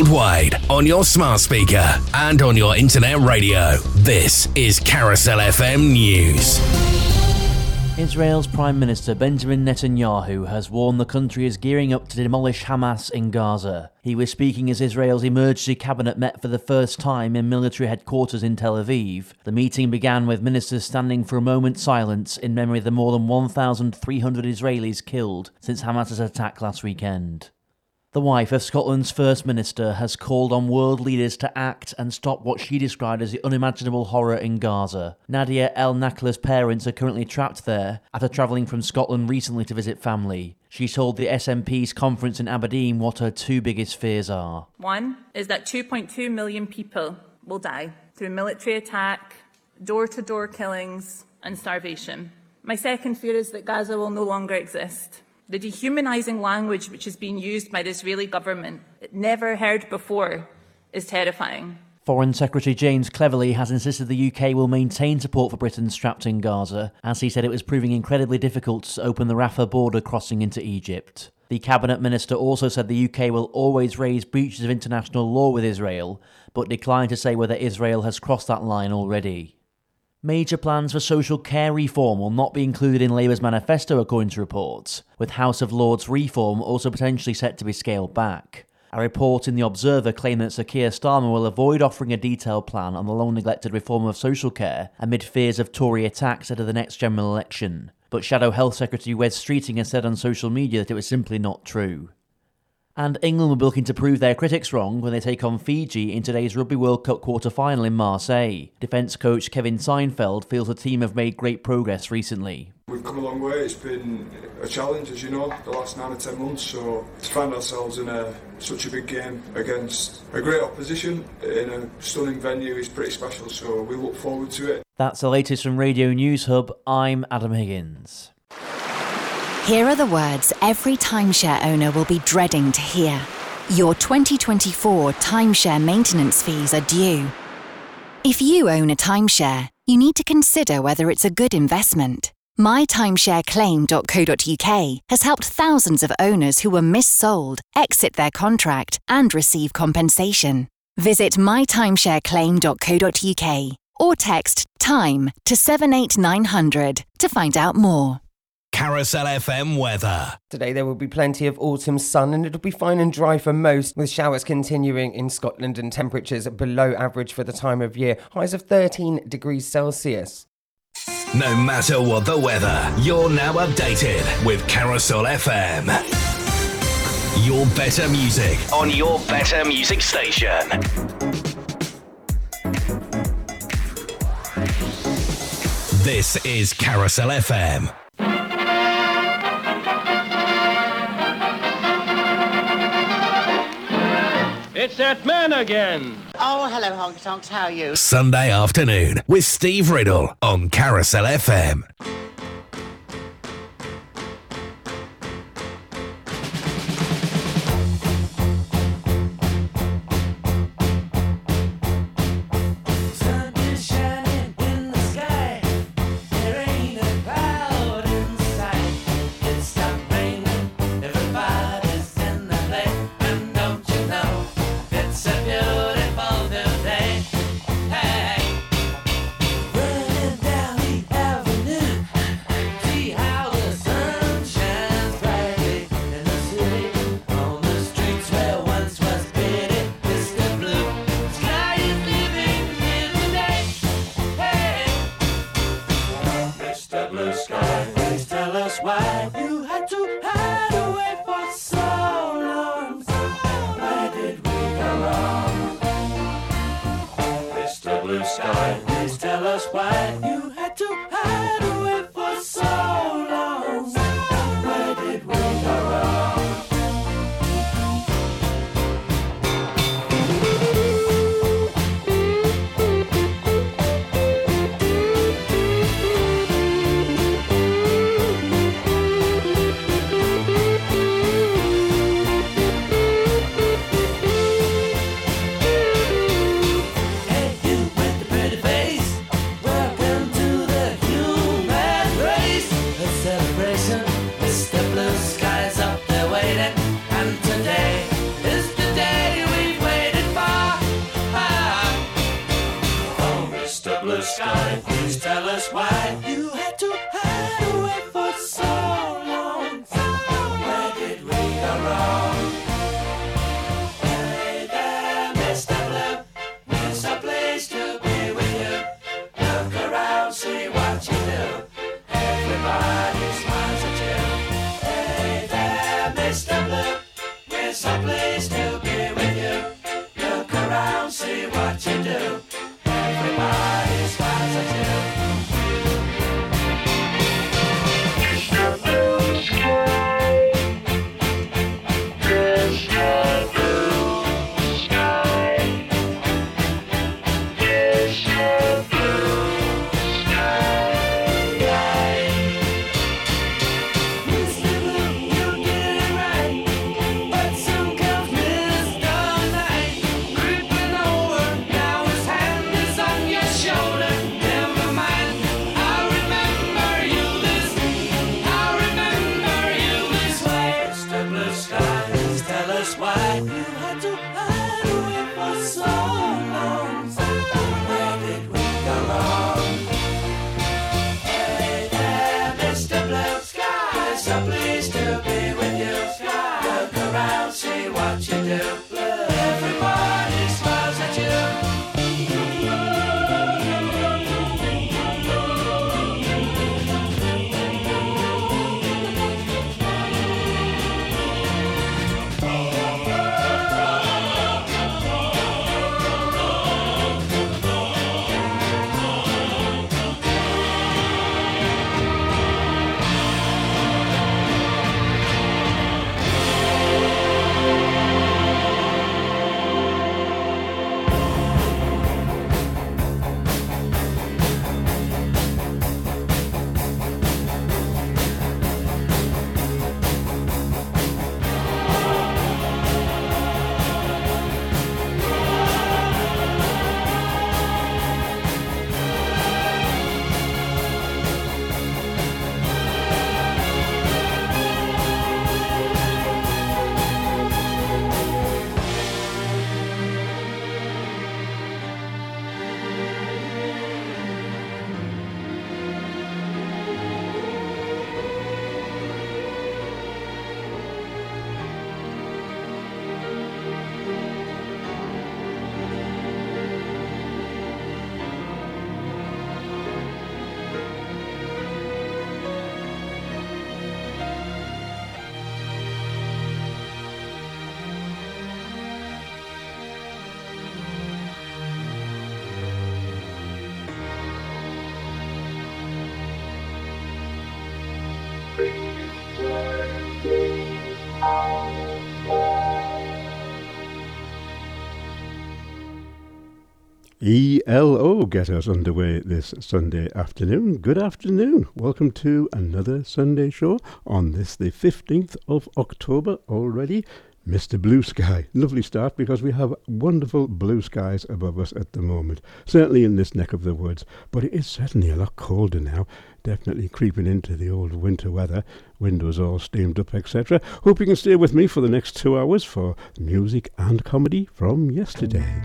worldwide on your smart speaker and on your internet radio. This is Carousel FM News. Israel's Prime Minister Benjamin Netanyahu has warned the country is gearing up to demolish Hamas in Gaza. He was speaking as Israel's emergency cabinet met for the first time in military headquarters in Tel Aviv. The meeting began with ministers standing for a moment's silence in memory of the more than 1,300 Israelis killed since Hamas's attack last weekend. The wife of Scotland's First Minister has called on world leaders to act and stop what she described as the unimaginable horror in Gaza. Nadia El Nakla's parents are currently trapped there after travelling from Scotland recently to visit family. She told the SNP's conference in Aberdeen what her two biggest fears are. One is that 2.2 million people will die through military attack, door to door killings, and starvation. My second fear is that Gaza will no longer exist. The dehumanising language which is being used by the Israeli government, never heard before, is terrifying. Foreign Secretary James Cleverly has insisted the UK will maintain support for Britain strapped in Gaza, as he said it was proving incredibly difficult to open the Rafah border crossing into Egypt. The Cabinet Minister also said the UK will always raise breaches of international law with Israel, but declined to say whether Israel has crossed that line already. Major plans for social care reform will not be included in Labour's manifesto, according to reports, with House of Lords reform also potentially set to be scaled back. A report in The Observer claimed that Sir Keir Starmer will avoid offering a detailed plan on the long neglected reform of social care amid fears of Tory attacks ahead of the next general election. But Shadow Health Secretary Wes Streeting has said on social media that it was simply not true. And England will be looking to prove their critics wrong when they take on Fiji in today's Rugby World Cup quarter final in Marseille. Defence coach Kevin Sinfield feels the team have made great progress recently. We've come a long way. It's been a challenge, as you know, the last nine or ten months. So to find ourselves in a such a big game against a great opposition in a stunning venue is pretty special. So we look forward to it. That's the latest from Radio News Hub. I'm Adam Higgins. Here are the words every timeshare owner will be dreading to hear. Your 2024 timeshare maintenance fees are due. If you own a timeshare, you need to consider whether it's a good investment. MyTimeshareClaim.co.uk has helped thousands of owners who were missold exit their contract and receive compensation. Visit MyTimeshareClaim.co.uk or text TIME to 78900 to find out more. Carousel FM weather. Today there will be plenty of autumn sun and it'll be fine and dry for most, with showers continuing in Scotland and temperatures below average for the time of year, highs of 13 degrees Celsius. No matter what the weather, you're now updated with Carousel FM. Your better music on your better music station. This is Carousel FM. It's that man again. Oh, hello, Honky Tonks. How are you? Sunday afternoon with Steve Riddle on Carousel FM. Hey, ELO get us underway this Sunday afternoon. Good afternoon. Welcome to another Sunday show on this, the 15th of October already. Mr. Blue Sky. Lovely start because we have wonderful blue skies above us at the moment, certainly in this neck of the woods. But it is certainly a lot colder now, definitely creeping into the old winter weather. Windows all steamed up, etc. Hope you can stay with me for the next two hours for music and comedy from yesterday.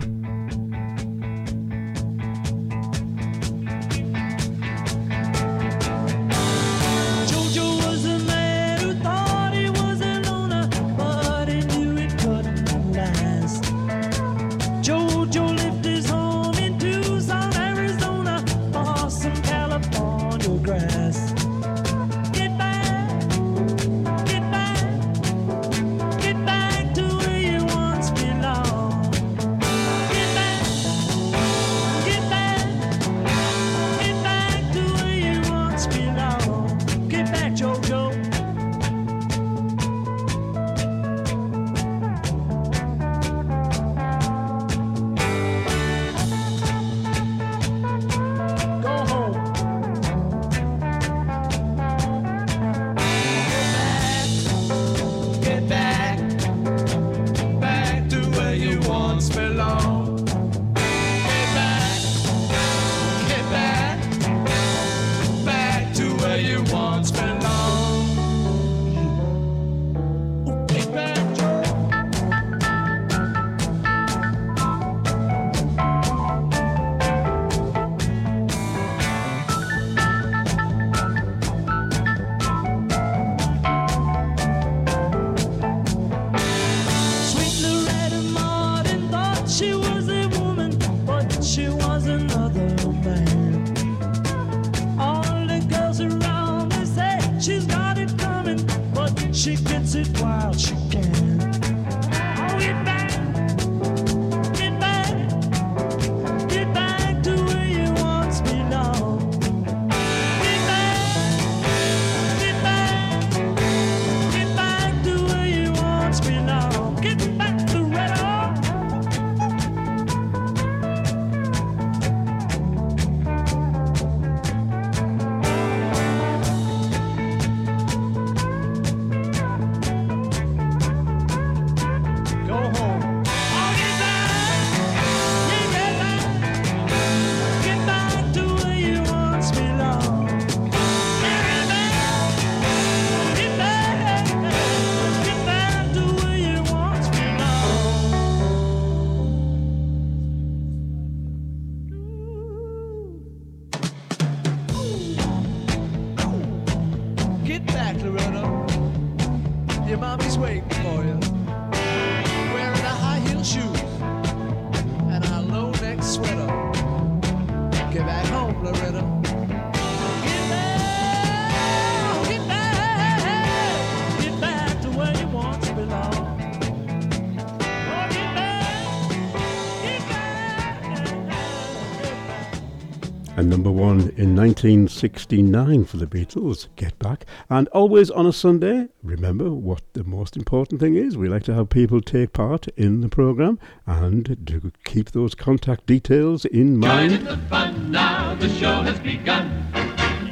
1969 for the Beatles, Get Back. And always on a Sunday, remember what the most important thing is. We like to have people take part in the programme and to keep those contact details in mind. Join in the fun now, the show has begun.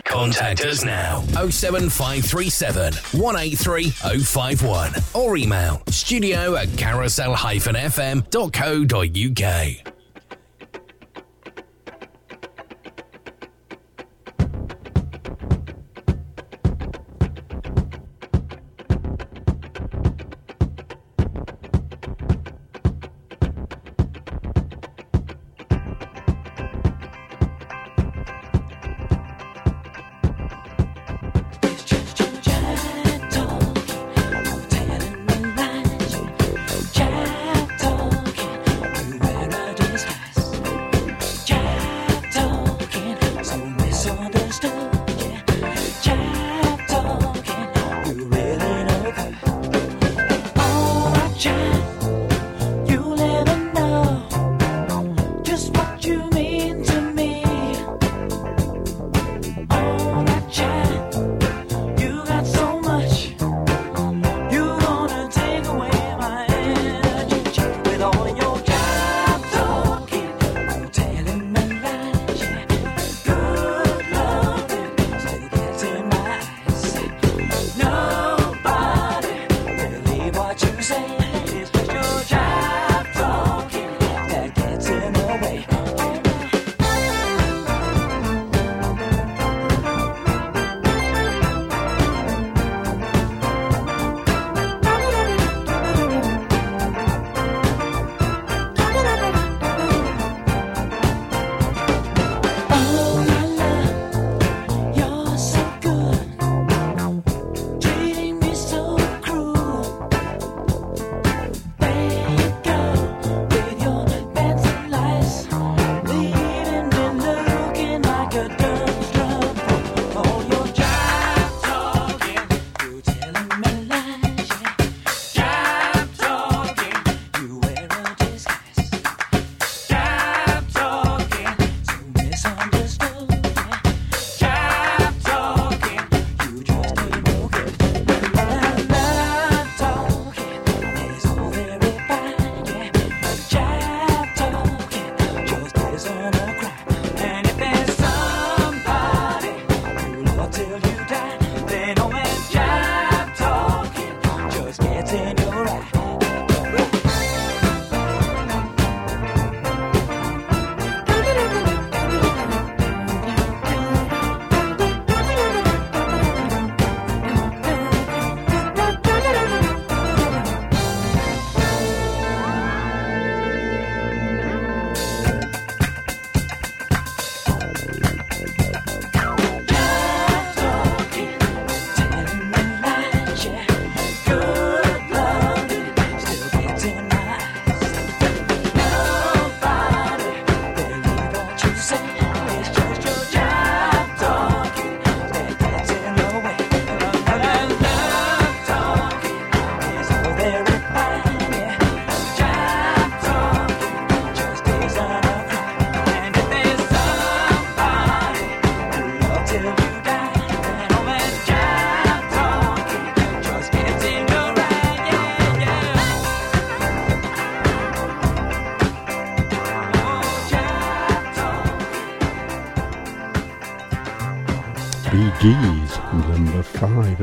Contact us now 07537 183 051 or email studio at carousel-fm.co.uk.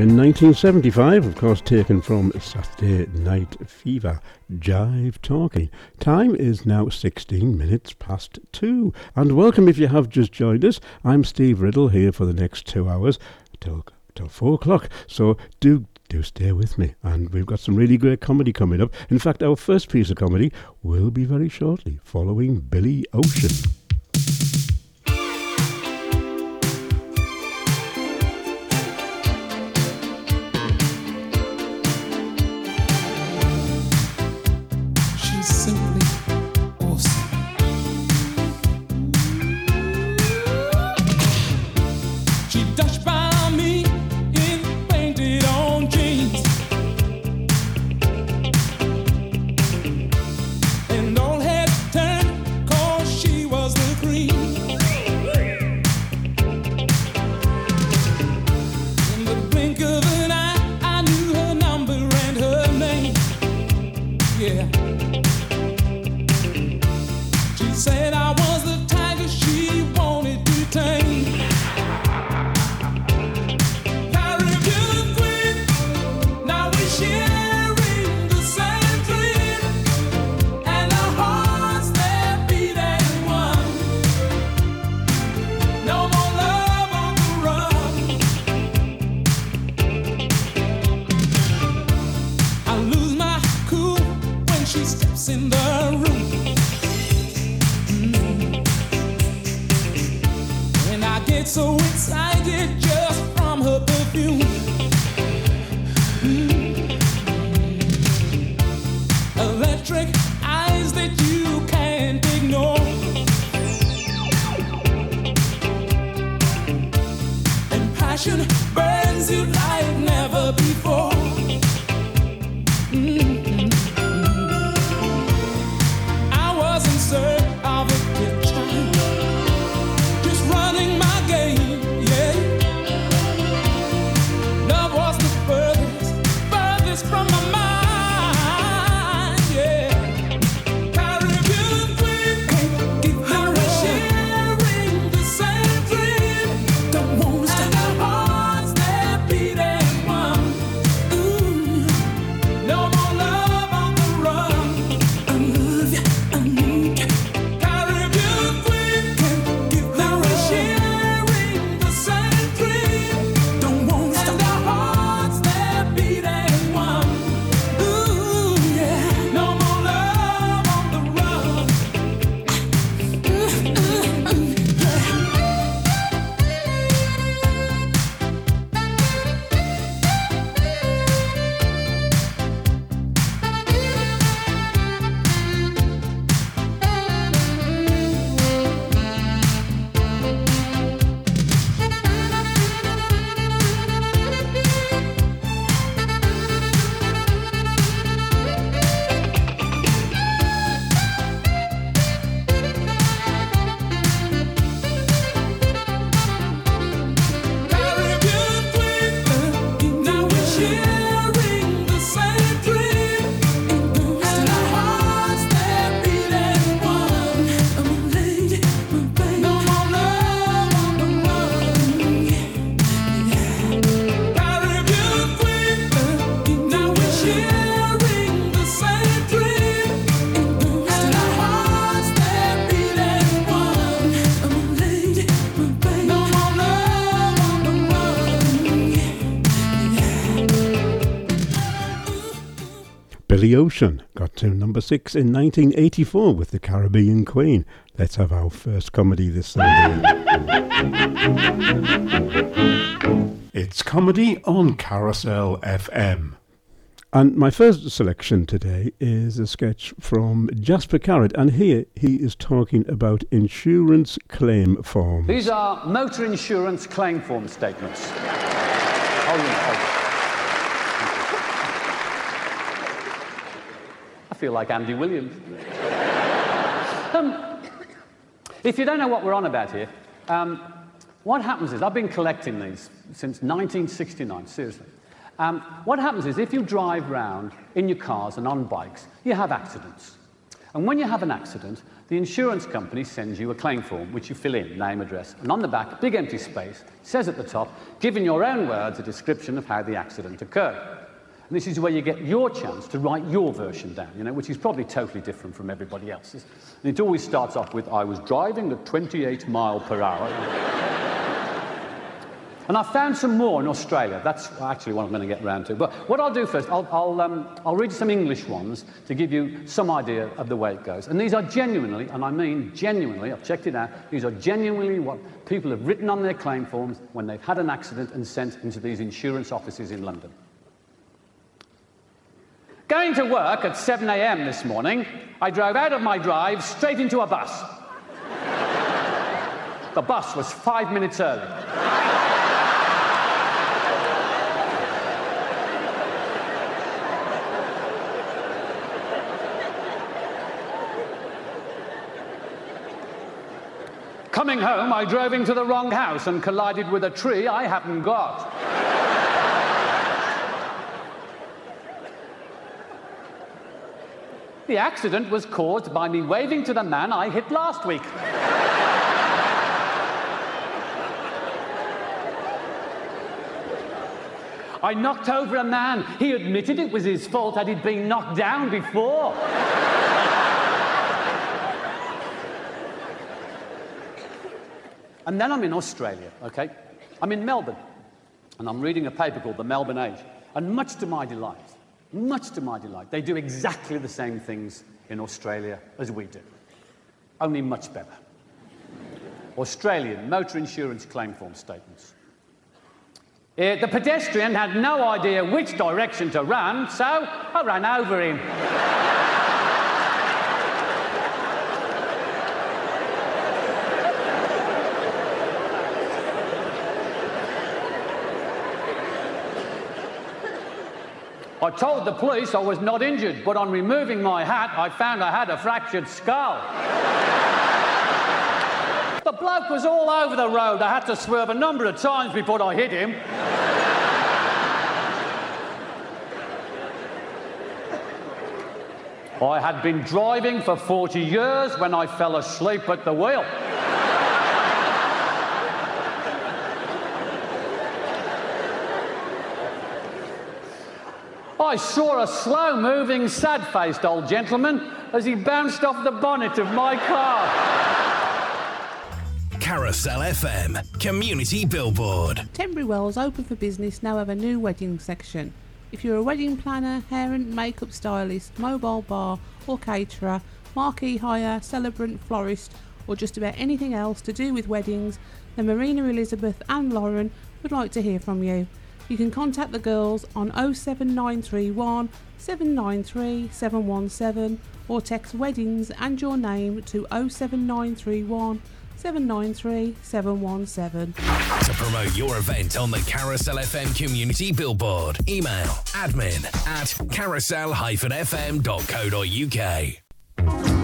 In 1975, of course, taken from Saturday Night Fever, Jive Talking. Time is now 16 minutes past two. And welcome if you have just joined us. I'm Steve Riddle here for the next two hours till, till four o'clock. So do do stay with me. And we've got some really great comedy coming up. In fact, our first piece of comedy will be very shortly, following Billy Ocean. The Ocean got to number six in 1984 with the Caribbean Queen. Let's have our first comedy this Sunday. it's comedy on Carousel FM. And my first selection today is a sketch from Jasper Carrott, and here he is talking about insurance claim forms. These are motor insurance claim form statements. hold on, hold on. Feel like Andy Williams. um, if you don't know what we're on about here, um, what happens is, I've been collecting these since 1969, seriously. Um, what happens is, if you drive round in your cars and on bikes, you have accidents. And when you have an accident, the insurance company sends you a claim form, which you fill in, name, address, and on the back, big empty space, says at the top, give in your own words a description of how the accident occurred. And this is where you get your chance to write your version down, you know, which is probably totally different from everybody else's. And it always starts off with, I was driving at 28 mile per hour. And I found some more in Australia. That's actually what I'm going to get around to. But what I'll do first, I'll, I'll, um, I'll read some English ones to give you some idea of the way it goes. And these are genuinely, and I mean genuinely, I've checked it out, these are genuinely what people have written on their claim forms when they've had an accident and sent into these insurance offices in London. Going to work at 7 a.m. this morning, I drove out of my drive straight into a bus. the bus was five minutes early. Coming home, I drove into the wrong house and collided with a tree I haven't got. The accident was caused by me waving to the man I hit last week. I knocked over a man. He admitted it was his fault that he'd been knocked down before. And then I'm in Australia, okay? I'm in Melbourne, and I'm reading a paper called The Melbourne Age. And much to my delight, much to my delight, they do exactly the same things in Australia as we do, only much better. Australian motor insurance claim form statements. Uh, the pedestrian had no idea which direction to run, so I ran over him. I told the police I was not injured, but on removing my hat, I found I had a fractured skull. the bloke was all over the road. I had to swerve a number of times before I hit him. I had been driving for 40 years when I fell asleep at the wheel. I saw a slow moving, sad faced old gentleman as he bounced off the bonnet of my car. Carousel FM, Community Billboard. Tenbury Wells open for business now have a new wedding section. If you're a wedding planner, hair and makeup stylist, mobile bar or caterer, marquee hire, celebrant, florist, or just about anything else to do with weddings, then Marina Elizabeth and Lauren would like to hear from you. You can contact the girls on 07931 793 717 or text weddings and your name to 07931 793 717. To promote your event on the Carousel FM community billboard, email admin at carousel-fm.co.uk.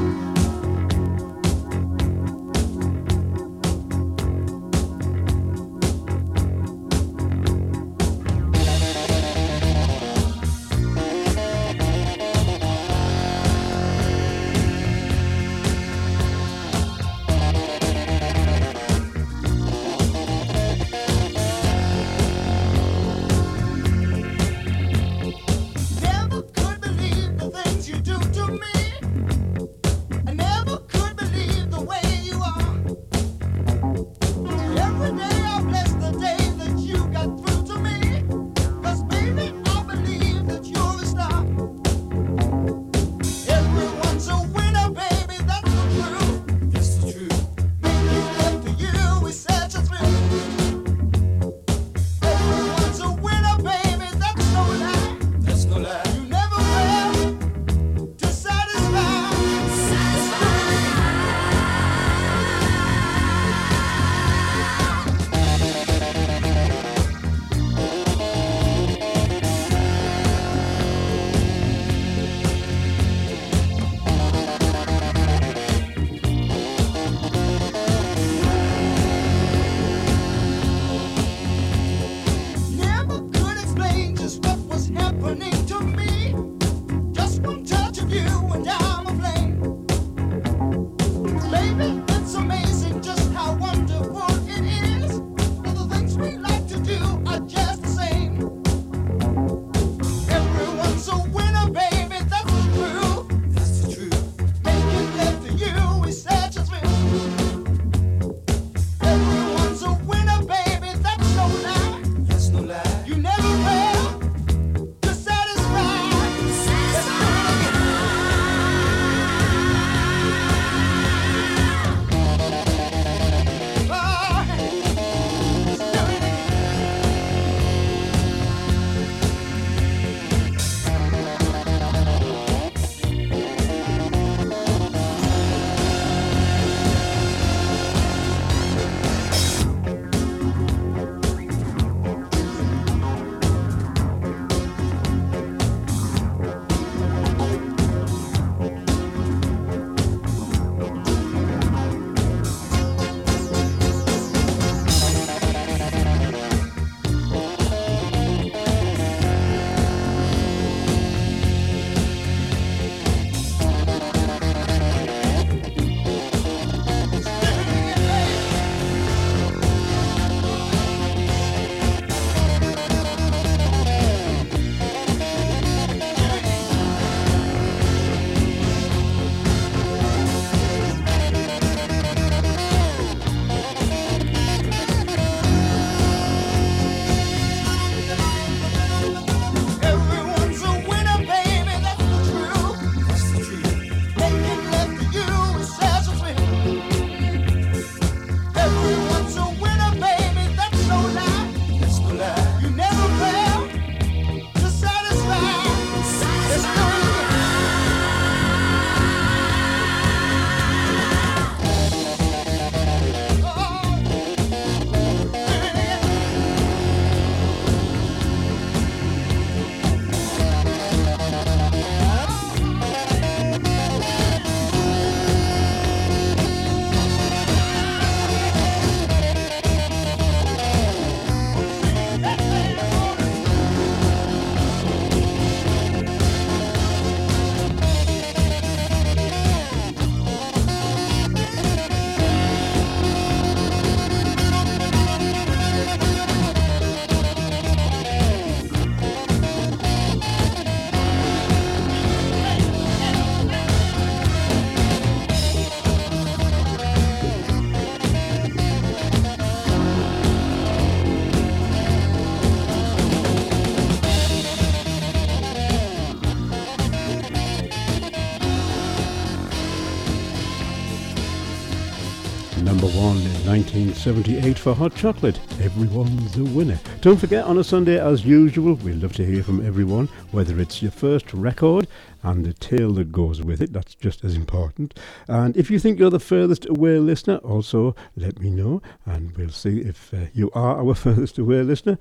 1978 for Hot Chocolate. Everyone's a winner. Don't forget, on a Sunday, as usual, we love to hear from everyone, whether it's your first record and the tale that goes with it. That's just as important. And if you think you're the furthest away listener, also let me know, and we'll see if uh, you are our furthest away listener.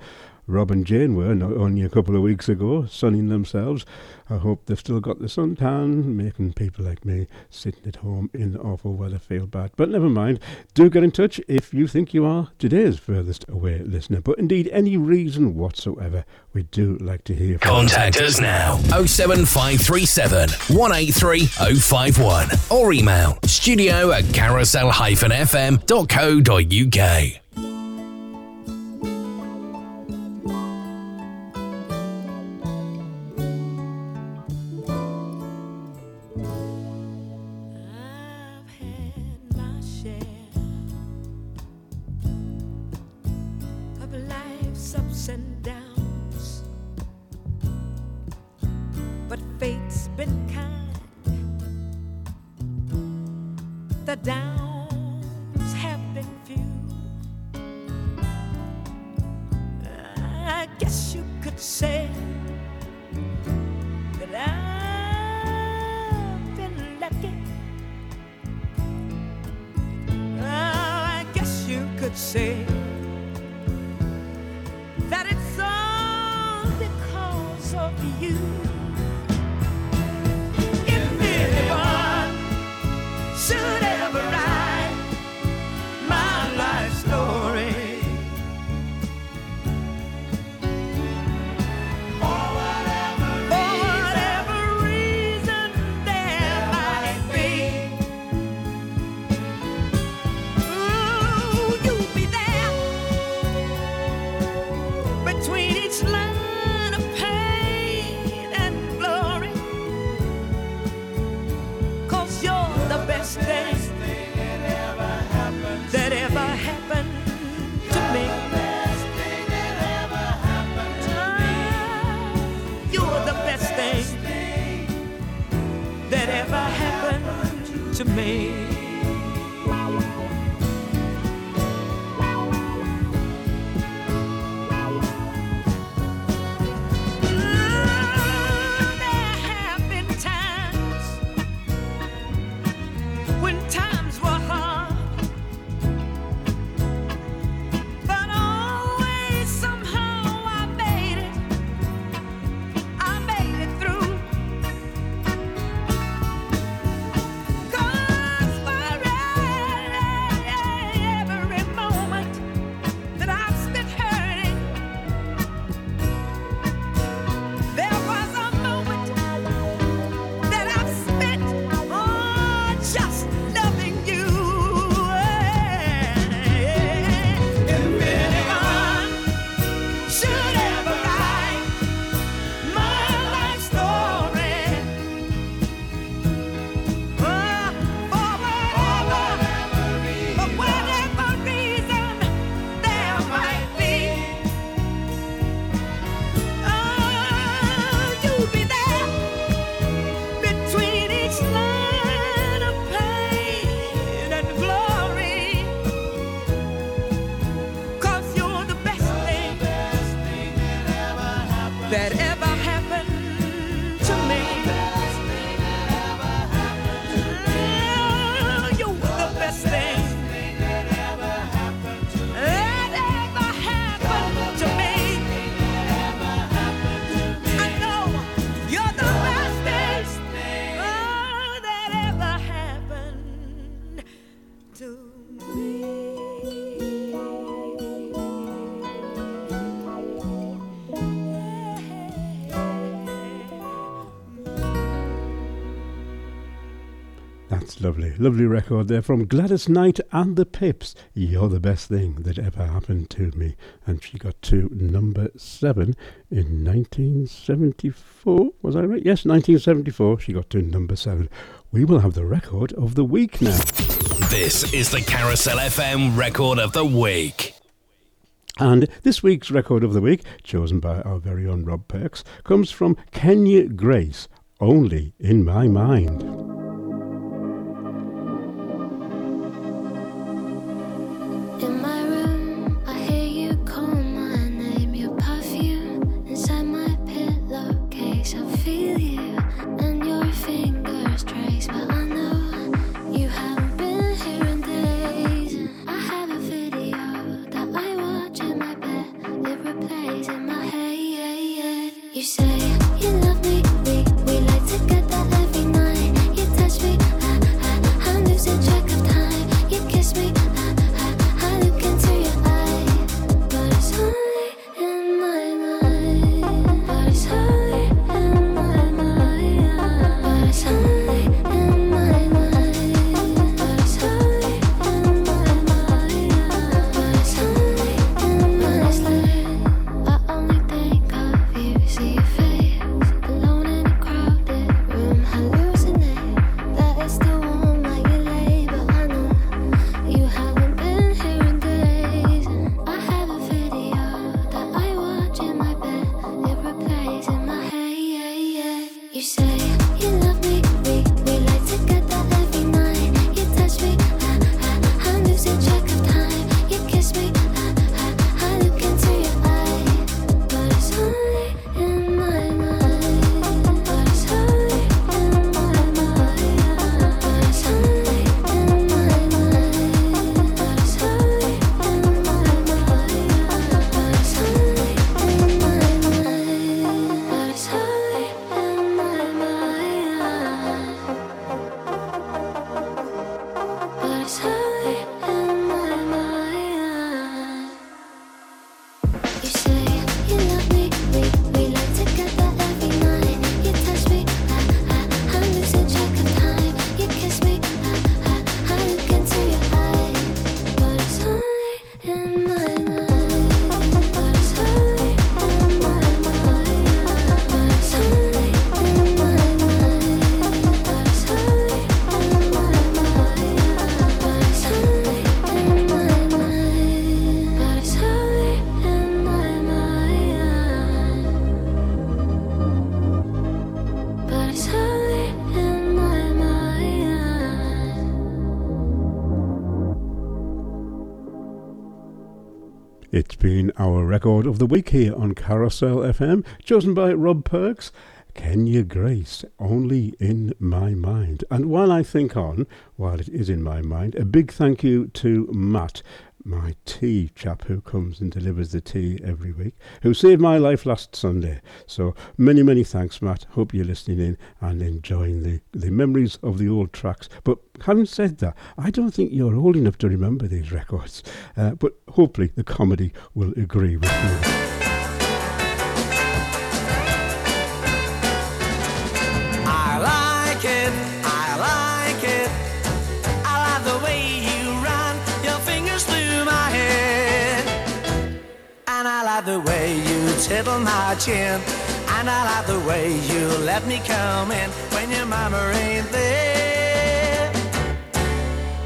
Rob and Jane were not only a couple of weeks ago, sunning themselves. I hope they've still got the suntan, making people like me sitting at home in the awful weather feel bad. But never mind. Do get in touch if you think you are today's furthest away listener. But indeed, any reason whatsoever, we do like to hear from Contact us now 07537 183 051 or email studio at carousel-fm.co.uk. the downs have been few. I guess you could say that I've been lucky. Oh, I guess you could say. Lovely, lovely record there from Gladys Knight and the Pips. You're the best thing that ever happened to me. And she got to number seven in 1974. Was I right? Yes, 1974. She got to number seven. We will have the record of the week now. This is the Carousel FM record of the week. And this week's record of the week, chosen by our very own Rob Perks, comes from Kenya Grace, Only in My Mind. Record of the week here on Carousel FM, chosen by Rob Perks. Kenya Grace, only in my mind. And while I think on, while it is in my mind, a big thank you to Matt my tea chap who comes and delivers the tea every week, who saved my life last Sunday. So many, many thanks, Matt. Hope you're listening in and enjoying the, the memories of the old tracks. But having said that, I don't think you're old enough to remember these records. Uh, but hopefully the comedy will agree with me. the way you tittle my chin. And I like the way you let me come in when your mama ain't there.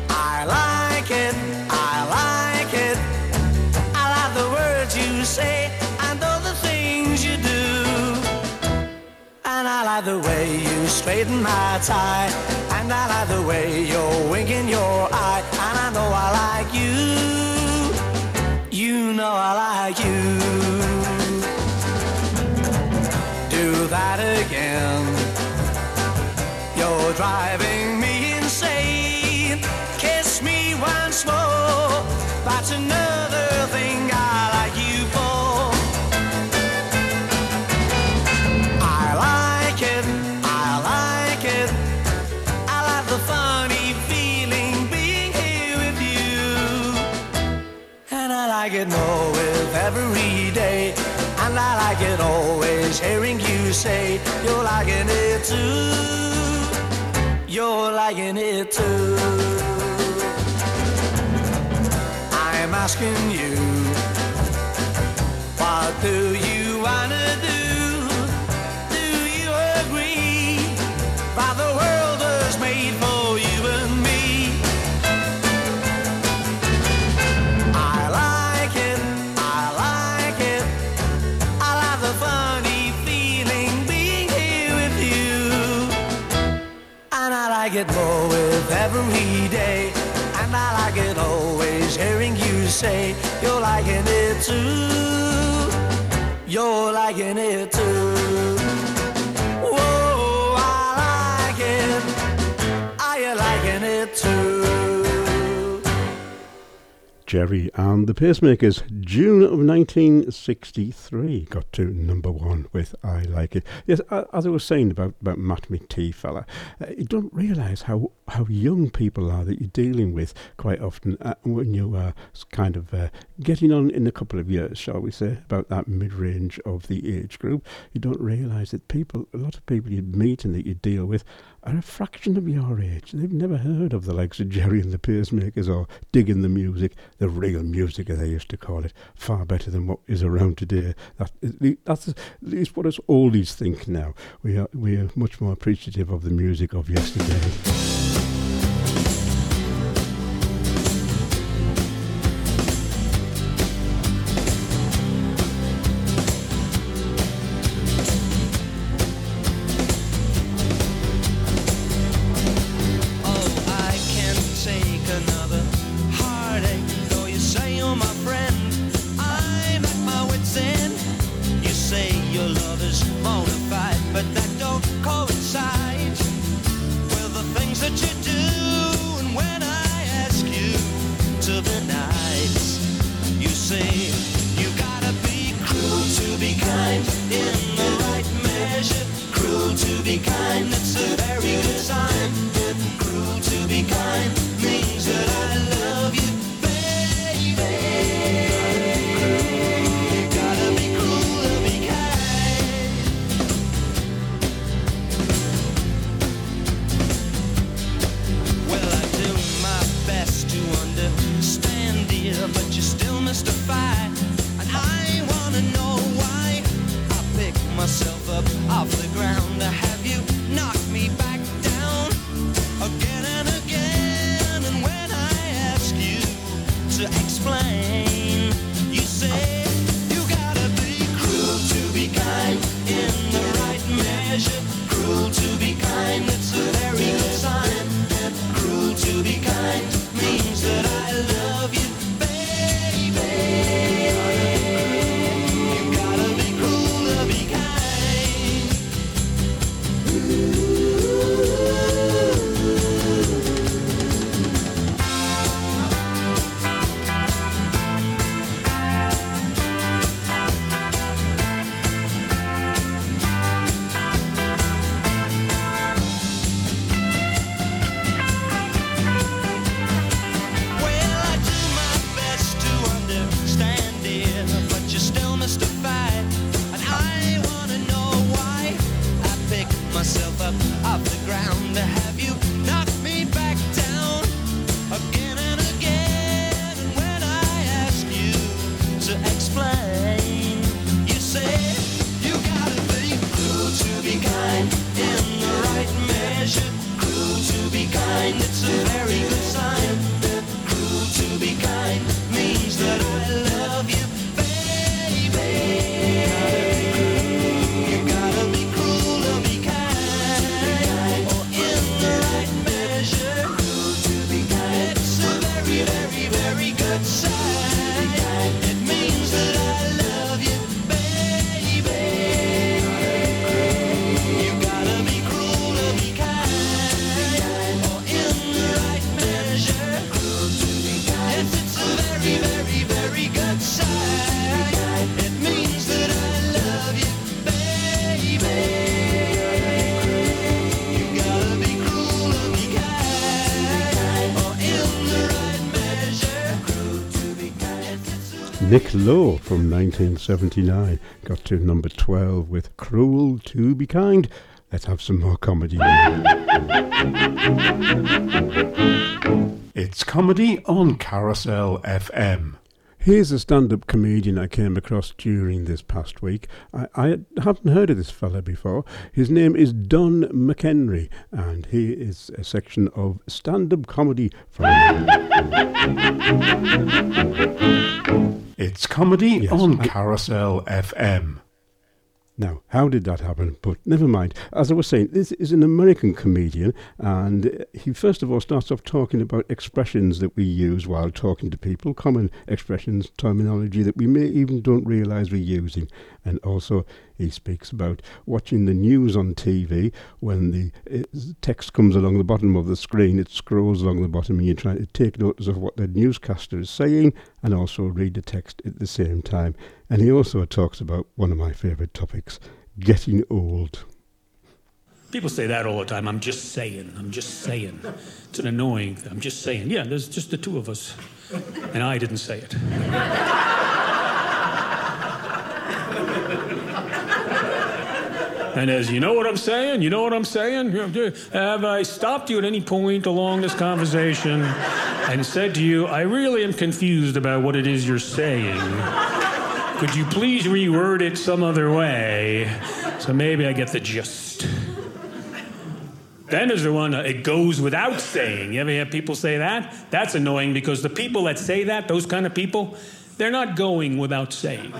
I like it, I like it. I like the words you say and all the things you do. And I like the way you straighten my tie. And I like the way you're winking your eye. Driving me insane. Kiss me once more. That's another thing I like you for. I like it. I like it. I like the funny feeling being here with you. And I like it more with every day. And I like it always hearing you say you're liking it too. You're liking it too. I'm asking you, what do you every day. And I like it always hearing you say you're liking it too. You're liking it too. Gerry and the Pacemakers, June of 1963, got to number one with I Like It. Yes, as I was saying about, about Matt McTee fella, uh, you don't realise how, how young people are that you're dealing with quite often uh, when you are kind of uh, getting on in a couple of years, shall we say, about that mid range of the age group. You don't realise that people, a lot of people you meet and that you deal with, are a fraction of your age. They've never heard of the likes of Gerry and the Pacemakers or digging the music, the real music as they used to call it, far better than what is around today. That, that's at least what us oldies think now. We are, we are much more appreciative of the music of yesterday. Lowe from 1979 got to number 12 with Cruel to Be Kind. Let's have some more comedy. It's comedy on Carousel FM. Here's a stand up comedian I came across during this past week. I, I haven't heard of this fellow before. His name is Don McHenry, and he is a section of stand up comedy from. It's comedy Yes, on I- Carousel FM. Now, how did that happen? But never mind. As I was saying, this is an American comedian, and he first of all starts off talking about expressions that we use while talking to people, common expressions, terminology that we may even don't realize we're using. And also, he speaks about watching the news on TV. When the uh, text comes along the bottom of the screen, it scrolls along the bottom, and you're trying to take notice of what the newscaster is saying and also read the text at the same time. And he also talks about one of my favourite topics getting old. People say that all the time. I'm just saying. I'm just saying. It's an annoying. thing. I'm just saying. Yeah, there's just the two of us, and I didn't say it. And as you know what I'm saying, you know what I'm saying. Have I stopped you at any point along this conversation and said to you, "I really am confused about what it is you're saying"? Could you please reword it some other way so maybe I get the gist? Then there's the one, uh, it goes without saying. You ever hear people say that? That's annoying because the people that say that, those kind of people, they're not going without saying.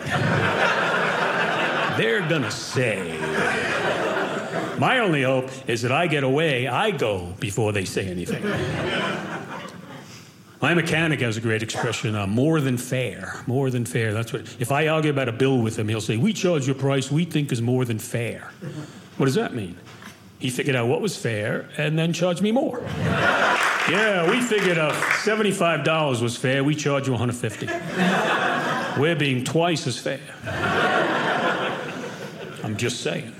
they're gonna say. My only hope is that I get away, I go before they say anything. My mechanic has a great expression, uh, more than fair. More than fair. That's what, if I argue about a bill with him, he'll say, We charge you a price we think is more than fair. What does that mean? He figured out what was fair and then charged me more. yeah, we figured out $75 was fair, we charge you 150 We're being twice as fair. I'm just saying.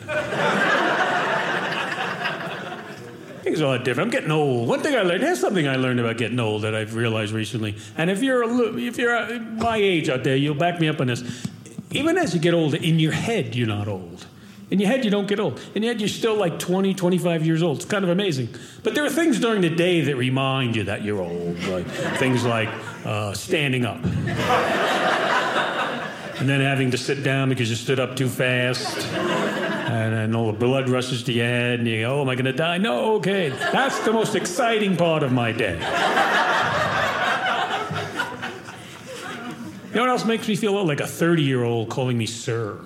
Things are a lot different. I'm getting old. One thing I learned, here's something I learned about getting old that I've realized recently. And if you're a, if you're my age out there, you'll back me up on this. Even as you get older, in your head, you're not old. In your head, you don't get old. In your head, you're still like 20, 25 years old. It's kind of amazing. But there are things during the day that remind you that you're old. Like things like uh, standing up. and then having to sit down because you stood up too fast. And then all the blood rushes to your head, and you go, Oh, am I going to die? No, okay. That's the most exciting part of my day. You know what else makes me feel? Like a 30 year old calling me sir.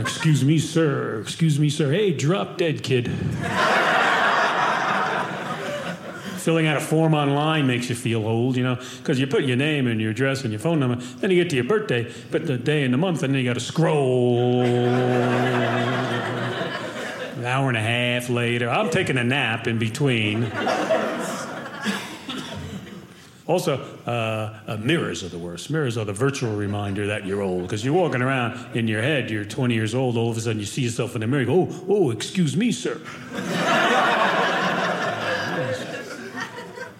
Excuse me, sir. Excuse me, sir. Hey, drop dead, kid. Filling out a form online makes you feel old, you know, because you put your name and your address and your phone number. Then you get to your birthday, put the day and the month, and then you got to scroll. An hour and a half later, I'm taking a nap in between. Also, uh, uh, mirrors are the worst. Mirrors are the virtual reminder that you're old because you're walking around in your head, you're 20 years old, all of a sudden you see yourself in the mirror, go, oh, oh, excuse me, sir.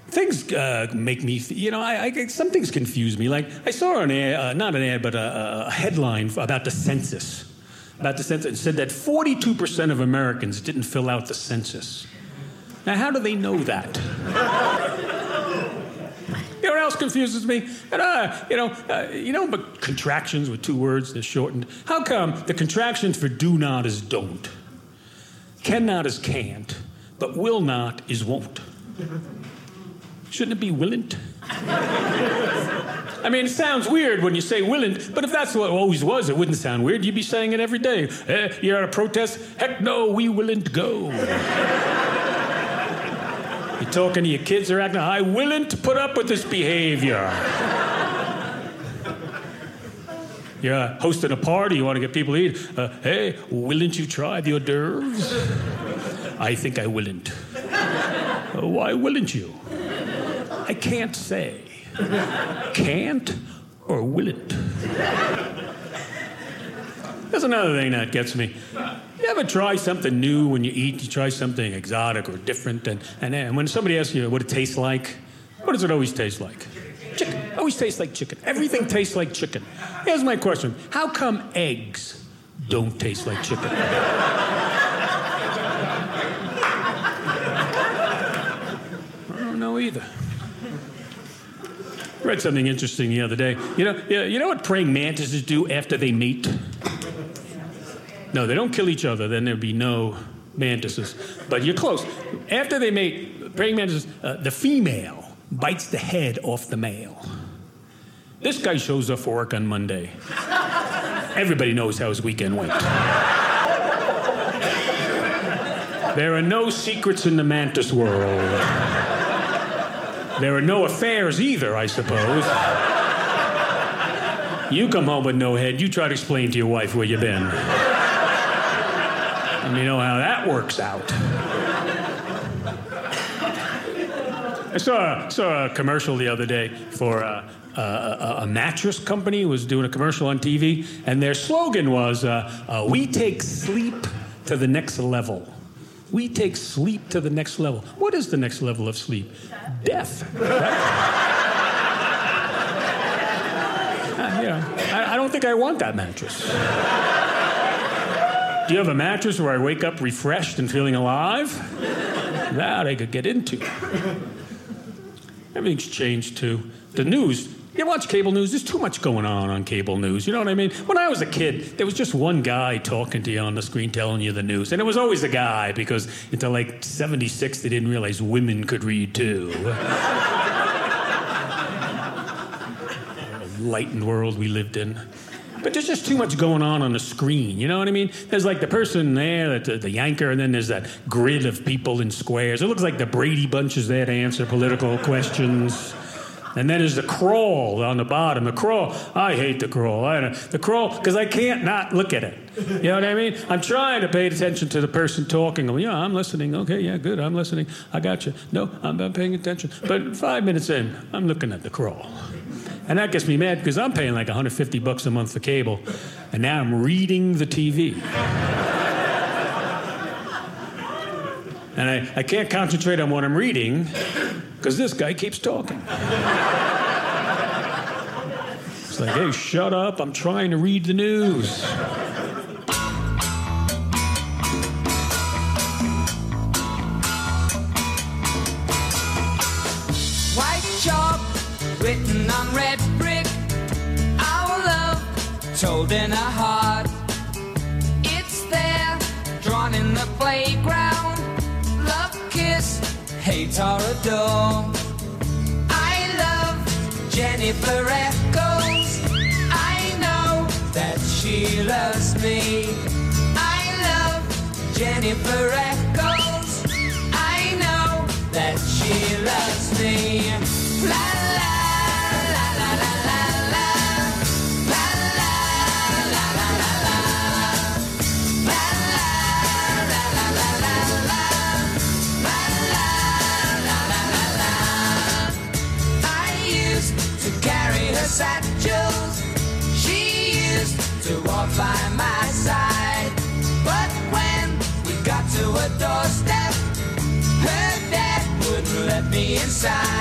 Things uh, make me, you know, I, I, some things confuse me. Like, I saw an ad, uh, not an ad, but a, a headline about the census. About the census. It said that 42% of Americans didn't fill out the census. Now, how do they know that? You know what else confuses me? And, uh, you know, uh, you know, but contractions with two words, they're shortened. How come the contractions for do not is don't, cannot is can't, but will not is won't? Shouldn't it be willint? I mean, it sounds weird when you say willint, but if that's what always was, it wouldn't sound weird. You'd be saying it every day. Eh, you're at a protest? Heck no, we willint go. You're talking to your kids, they're acting, I willint put up with this behavior. You're hosting a party, you want to get people to eat. Uh, hey, willint you try the hors d'oeuvres? I think I willint. Uh, why willint you? I can't say. Can't or will it? That's another thing that gets me. You ever try something new when you eat? You try something exotic or different, and, and, and when somebody asks you what it tastes like, what does it always taste like? Chicken. Always tastes like chicken. Everything tastes like chicken. Here's my question How come eggs don't taste like chicken? I don't know either. Read something interesting the other day. You know, you know what praying mantises do after they mate? No, they don't kill each other. Then there'd be no mantises. But you're close. After they mate, praying mantises, uh, the female bites the head off the male. This guy shows up for work on Monday. Everybody knows how his weekend went. There are no secrets in the mantis world. There are no affairs either, I suppose. You come home with no head, you try to explain to your wife where you've been. And you know how that works out. I saw a, saw a commercial the other day for a, a, mattress company was doing a commercial on TV, and their slogan was, uh, uh, "We take sleep to the next level." We take sleep to the next level. What is the next level of sleep? Death. Right? Uh, you know, I, I don't think I want that mattress. Do you have a mattress where I wake up refreshed and feeling alive? That I could get into. Everything's changed too. The news, you watch cable news, there's too much going on on cable news. You know what I mean? When I was a kid, there was just one guy talking to you on the screen telling you the news. And it was always a guy because until like 76, they didn't realize women could read too. Lightened world we lived in. But there's just too much going on on the screen. You know what I mean? There's like the person there, the, the anchor, and then there's that grid of people in squares. It looks like the Brady Bunch is there to answer political questions. And then the crawl on the bottom. The crawl, I hate the crawl. I don't, the crawl, because I can't not look at it. You know what I mean? I'm trying to pay attention to the person talking. Oh, yeah, I'm listening. Okay, yeah, good. I'm listening. I got you. No, I'm not paying attention. But five minutes in, I'm looking at the crawl. And that gets me mad because I'm paying like 150 bucks a month for cable, and now I'm reading the TV. And I, I can't concentrate on what I'm reading because this guy keeps talking. It's like, hey, shut up, I'm trying to read the news. White chalk written on red brick. Our love told in a heart. It's there, drawn in the playground. Kiss, hate or adore. I love Jennifer Eccles. I know that she loves me. I love Jennifer Eccles. I know that she loves me. La satchels. She used to walk by my side. But when we got to a doorstep, her dad wouldn't let me inside.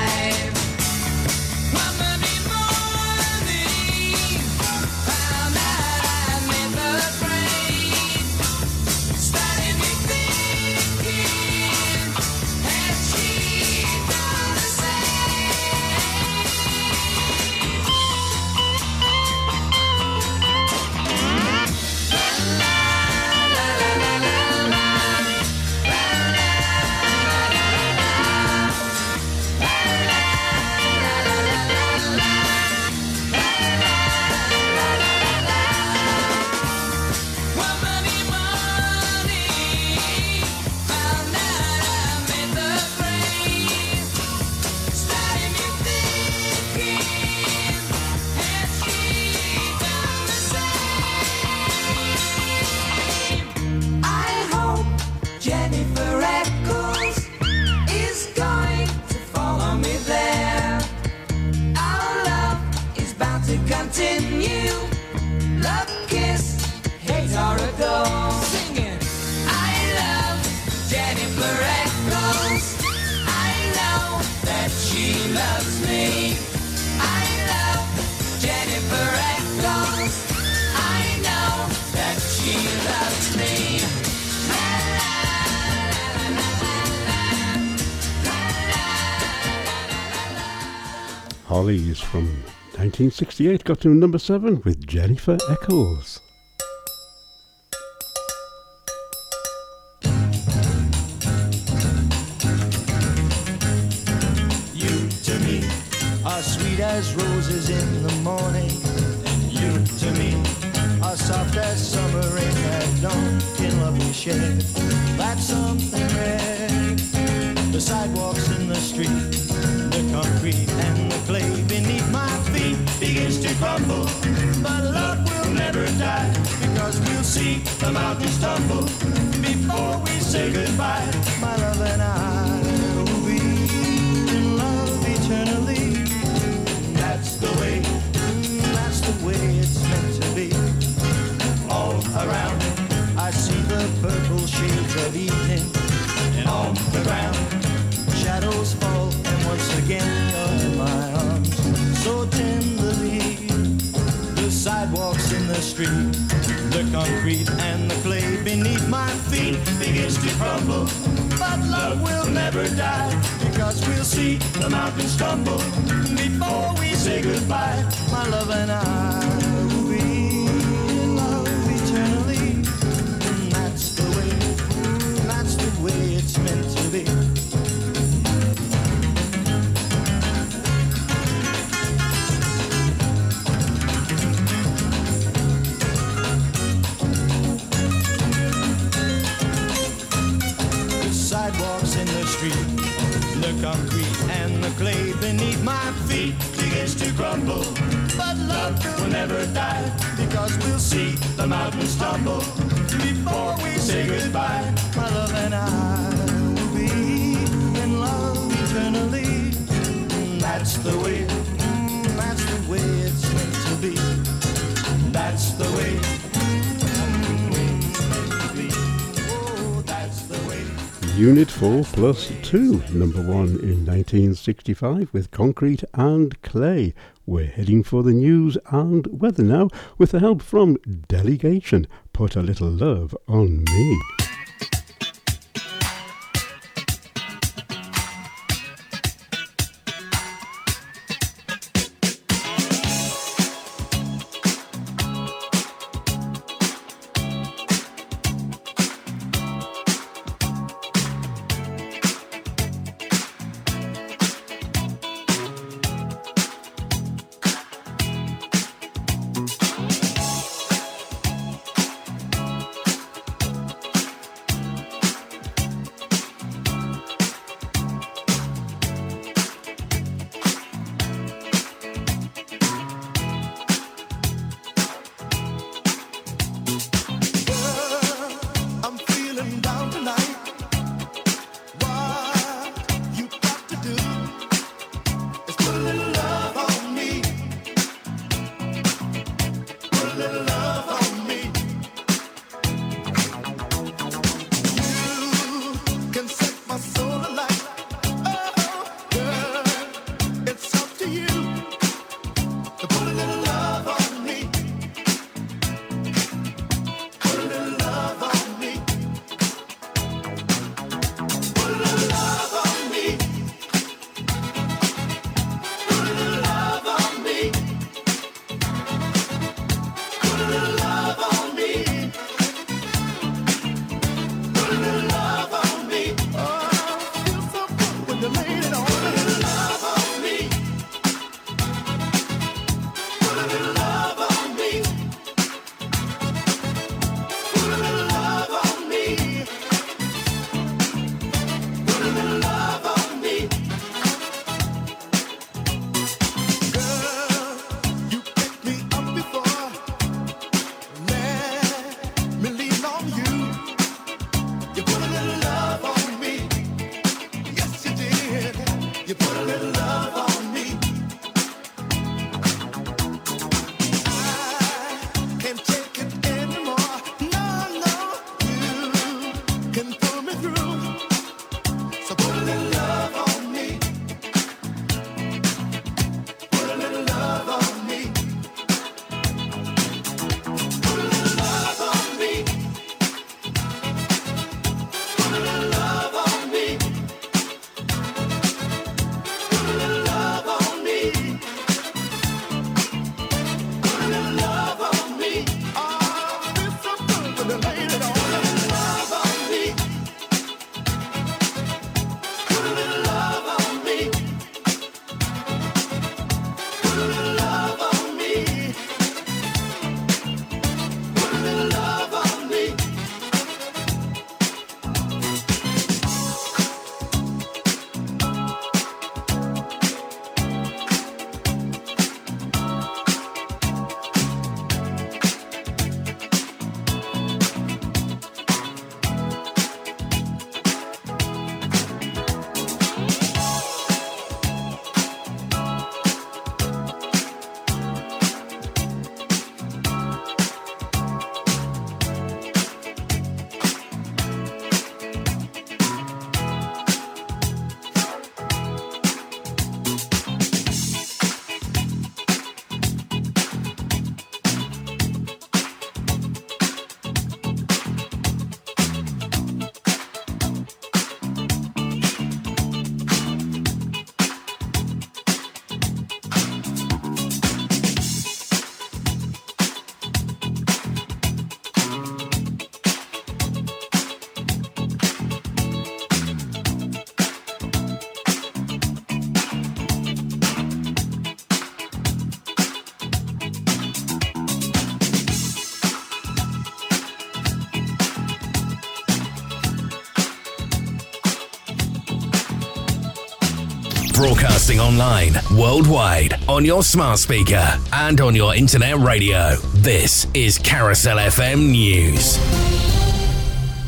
1968 got to number seven with Jennifer Eccles. You to me are sweet as roses in the morning. And you to me are soft as summer rain at dawn. In love we share, that's something rare. The sidewalks crumble. But love will never die because we'll see the mountains tumble before we say goodbye. My love and I will be in love eternally. That's the way, that's the way it's meant to be. All around, I see the purple shades of evening, and on the ground, shadows fall, and once again you're in my arms, so tenderly. Sidewalks in the street, the concrete and the clay beneath my feet begins to crumble. But love will never die because we'll see the mountains tumble before we say goodbye. My love and I will be in love eternally. And that's the way, that's the way it's meant to be. Street, the concrete and the clay beneath my feet begins to crumble. But love will never die because we'll see the mountains tumble before we say goodbye. My love and I will be in love eternally. That's the way, that's the way it's meant to be. That's the way. Unit 4 plus 2, number 1 in 1965 with Concrete and Clay. We're heading for the news and weather now with the help from Delegation. Put a little love on me. Online, worldwide, on your smart speaker, and on your internet radio. This is Carousel FM News.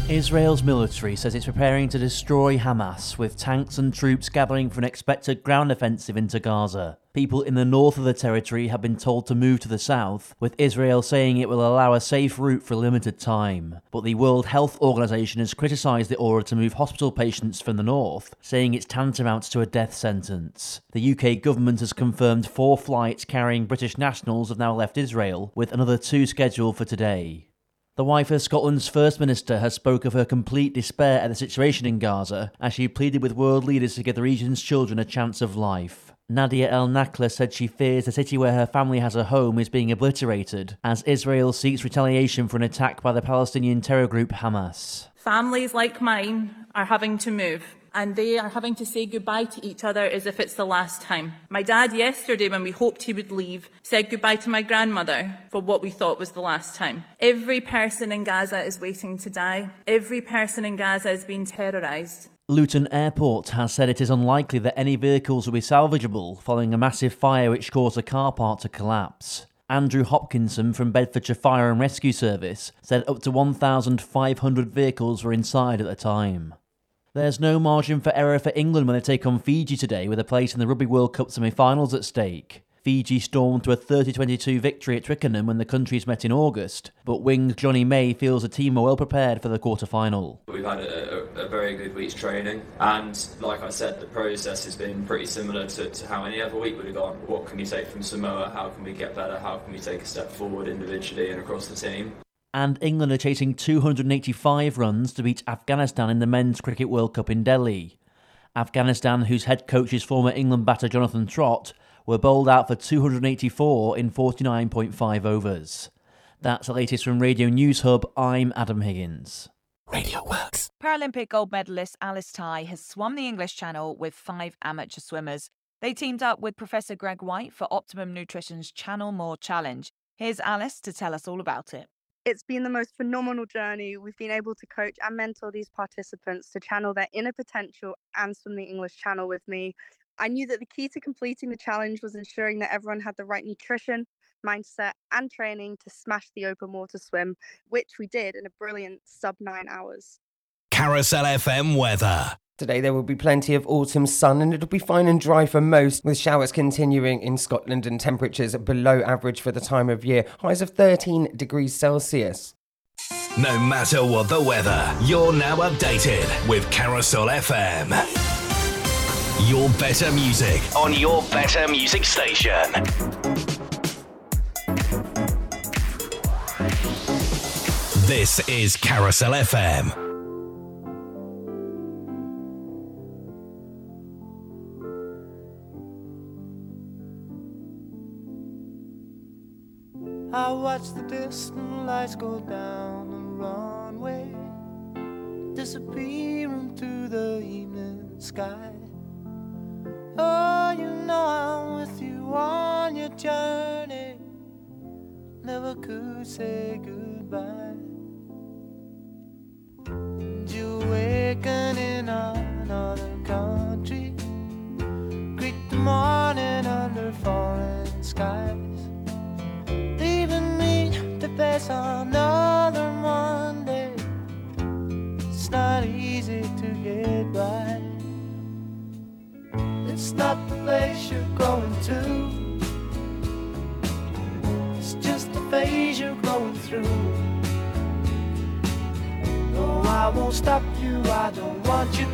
Israel's military says it's preparing to destroy Hamas, with tanks and troops gathering for an expected ground offensive into Gaza. People in the north of the territory have been told to move to the south, with Israel saying it will allow a safe route for a limited time. But the World Health Organization has criticized the order to move hospital patients from the north, saying it's tantamount to a death sentence. The UK government has confirmed four flights carrying British nationals have now left Israel, with another two scheduled for today. The wife of Scotland's First Minister has spoke of her complete despair at the situation in Gaza as she pleaded with world leaders to give the region's children a chance of life. Nadia El Nakla said she fears the city where her family has a home is being obliterated as Israel seeks retaliation for an attack by the Palestinian terror group Hamas. Families like mine are having to move and they are having to say goodbye to each other as if it's the last time. My dad, yesterday, when we hoped he would leave, said goodbye to my grandmother for what we thought was the last time. Every person in Gaza is waiting to die. Every person in Gaza is being terrorised. Luton Airport has said it is unlikely that any vehicles will be salvageable following a massive fire which caused a car park to collapse. Andrew Hopkinson from Bedfordshire Fire and Rescue Service said up to 1,500 vehicles were inside at the time. There's no margin for error for England when they take on Fiji today with a place in the Rugby World Cup semi finals at stake. Fiji stormed to a 30 22 victory at Twickenham when the countries met in August, but winged Jonny May feels the team are well prepared for the quarter final. We've had a, a, a, very good week's training, and like I said, the process has been pretty similar to, to how any other week would have gone. What can we take from Samoa? How can we get better? How can we take a step forward individually and across the team? and England are chasing 285 runs to beat Afghanistan in the Men's Cricket World Cup in Delhi. Afghanistan, whose head coach is former England batter Jonathan Trott, were bowled out for 284 in 49.5 overs. That's the latest from Radio News Hub. I'm Adam Higgins. Radio Works. Paralympic gold medalist Alice Tai has swum the English Channel with five amateur swimmers. They teamed up with Professor Greg Whyte for Optimum Nutrition's Channel More Challenge. Here's Alice to tell us all about it. It's been the most phenomenal journey. We've been able to coach and mentor these participants to channel their inner potential and swim the English Channel with me. I knew that the key to completing the challenge was ensuring that everyone had the right nutrition, mindset, and training to smash the open water swim, which we did in a brilliant sub nine hours. Carousel FM weather. Today there will be plenty of autumn sun and it'll be fine and dry for most, with showers continuing in Scotland and temperatures below average for the time of year, highs of 13 degrees Celsius. No matter what the weather, you're now updated with Carousel FM. Your better music on your better music station. This is Carousel FM. I watch the distant lights go down the runway, disappear into the evening sky. Oh, you know I'm with you on your journey. Never could say goodbye. And you awaken in another country. Greet the morning under foreign skies leaving me to face another I don't want you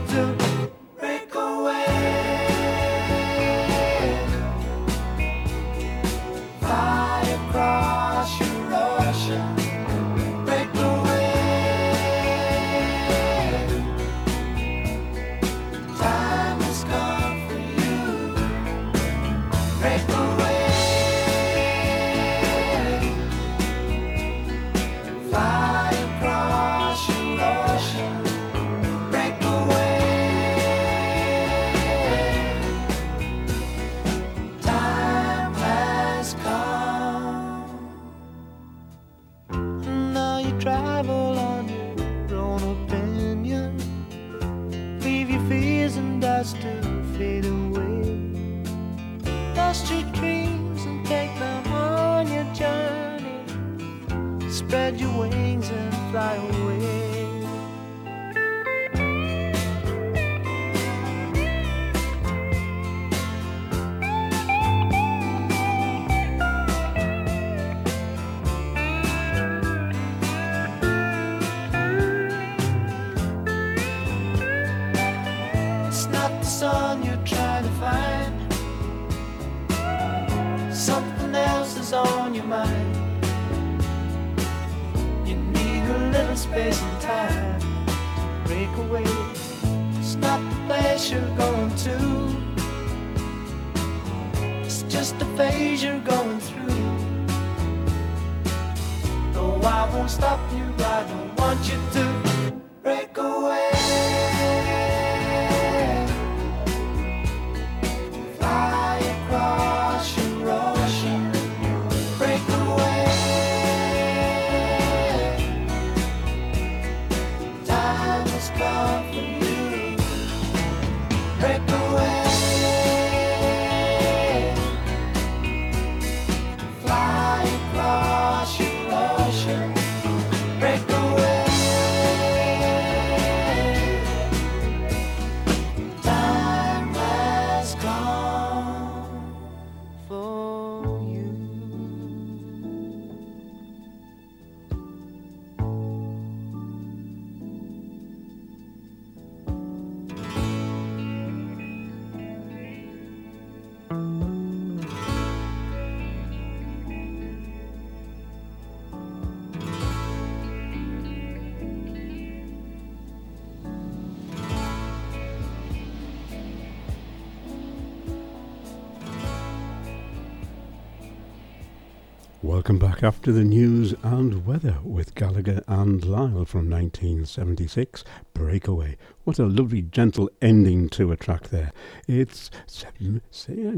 Welcome back after the news and weather with Gallagher and Lyle from 1976. Breakaway. What a lovely, gentle ending to a track there. It's seven,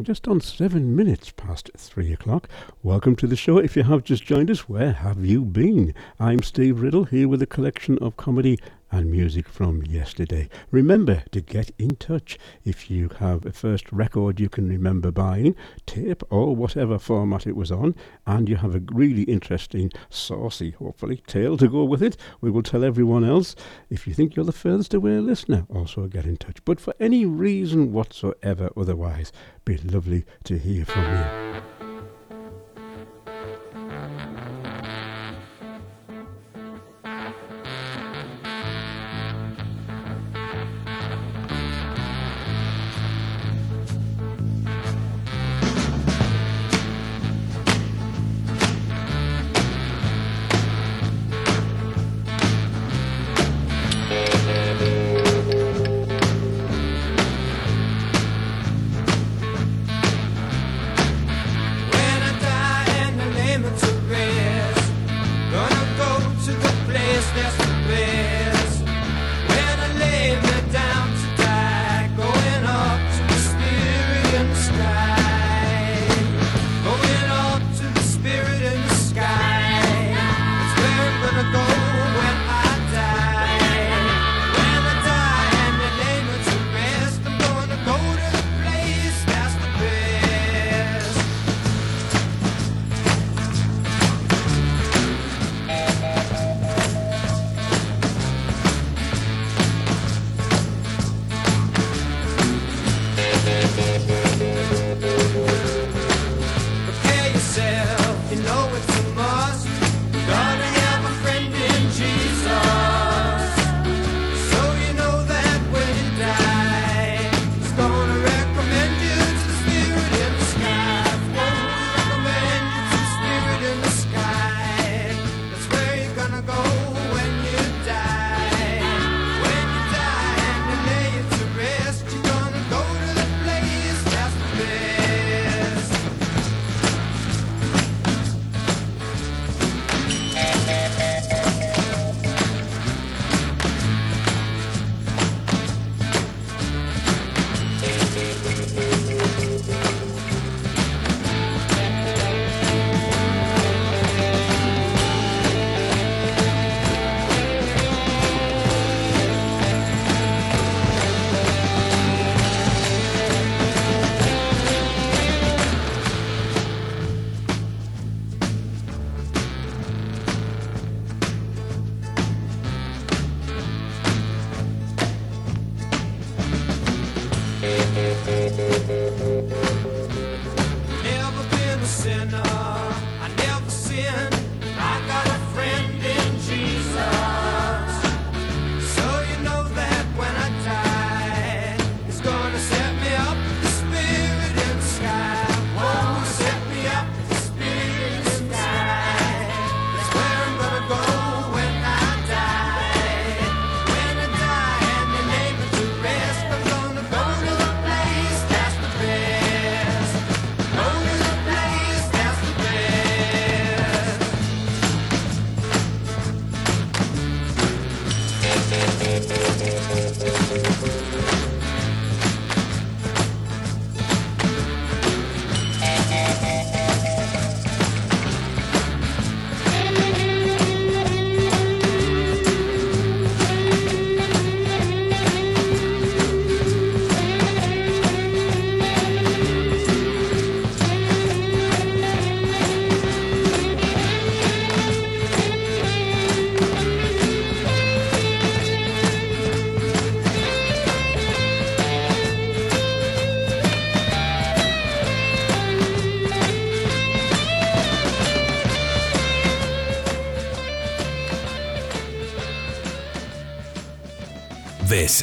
just on seven minutes past three o'clock. Welcome to the show. If you have just joined us, where have you been? I'm Steve Riddle here with a collection of comedy and music from yesterday. Remember to get in touch if you have a first record you can remember buying, tape or whatever format it was on, and you have a really interesting, saucy, hopefully, tale to go with it. We will tell everyone else. If you think you're the furthest away listener, also get in touch. But for any reason whatsoever otherwise, be lovely to hear from you.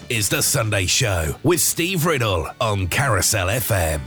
Is The Sunday Show with Steve Riddle on Carousel FM.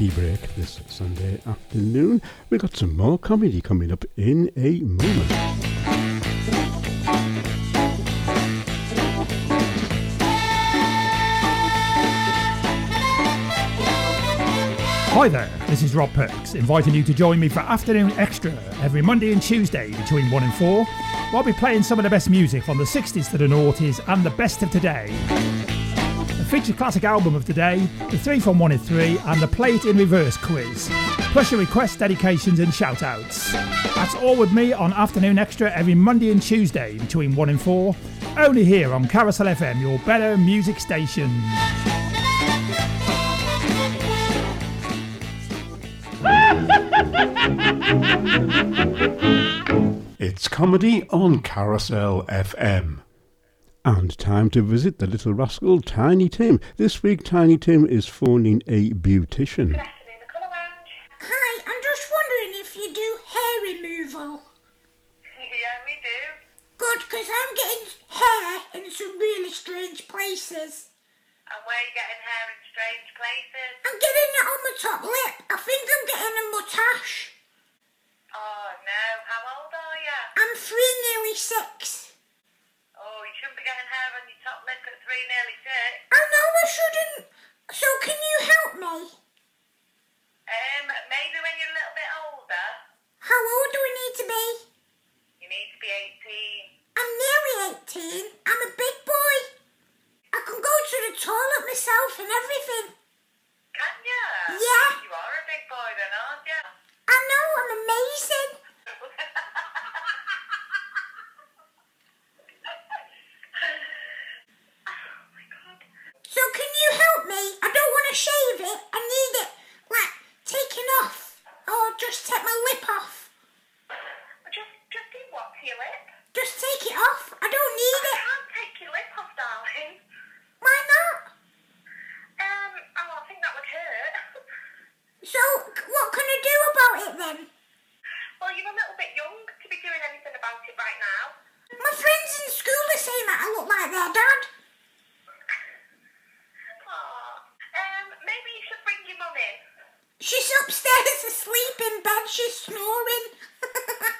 Tea break this Sunday afternoon. We've got some more comedy coming up in a moment. Hi there, this is Rob Perks, inviting you to join me for Afternoon Extra every Monday and Tuesday between 1 and 4. Where I'll be playing some of the best music from the 60s to the noughties and the best of today. The features classic album of the day, the 3 from 1 in 3, and the Play It in Reverse quiz. Plus your requests, dedications, and shout outs. That's all with me on Afternoon Extra every Monday and Tuesday between 1 and 4, only here on Carousel FM, your better music station. It's comedy on Carousel FM. And time to visit the little rascal Tiny Tim. This week, Tiny Tim is phoning a beautician. Hi, I'm just wondering if you do hair removal. Yeah, we do. Good, because I'm getting hair in some really strange places. And where are you getting hair in strange places? I'm getting it on my top lip. I think I'm getting a moustache. Oh no, how old are you? I'm three, nearly six. Oh, you shouldn't be getting hair on your top lip at three, nearly six. I know I shouldn't. So can you help me? Um, maybe when you're a little bit older, How old do I need to be? you need to be 18. I'm nearly 18. I'm a big boy. I can go to the toilet myself and everything. Can you? Yeah. You are a big boy then, aren't you? I know, I'm amazing. So can you help me? I don't want to shave it. I need it, like, taken off. Or just take my lip off. Just, just do what to your lip? Just take it off. I don't need I it. I can't take your lip off, darling. Why not? Um, oh, I think that would hurt. So, what can I do about it then? Well, you're a little bit young to be doing anything about it right now. My friends in school are saying that I look like their dad. Aw. Um, maybe you She's upstairs asleep in bed. She's snoring.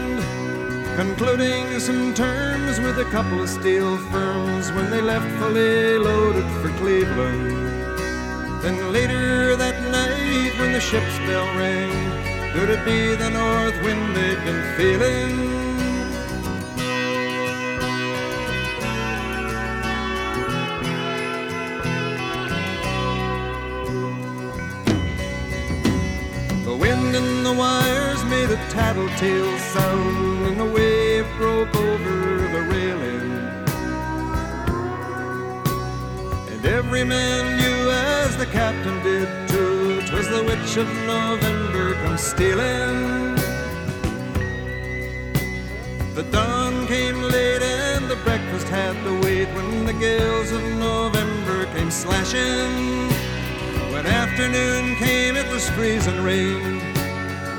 Concluding some terms with a couple of steel firms when they left fully loaded for Cleveland. Then later that night, when the ship's bell rang, could it be the north wind they'd been feeling? A tattletale sound, and the wave broke over the railing. And every man knew, as the captain did too, 'twas the witch of November come stealing. The dawn came late and the breakfast had to wait when the gales of November came slashing. When afternoon came, it was freezing rain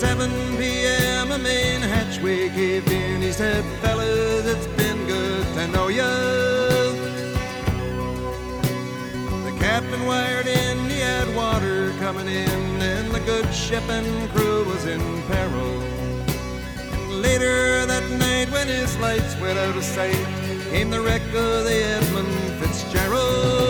7 p.m., a main hatchway caved in. He said, Fellas, it's been good to know you. The captain wired in, he had water coming in, and the good ship and crew was in peril. And later that night, when his lights went out of sight, came the wreck of the Edmund Fitzgerald.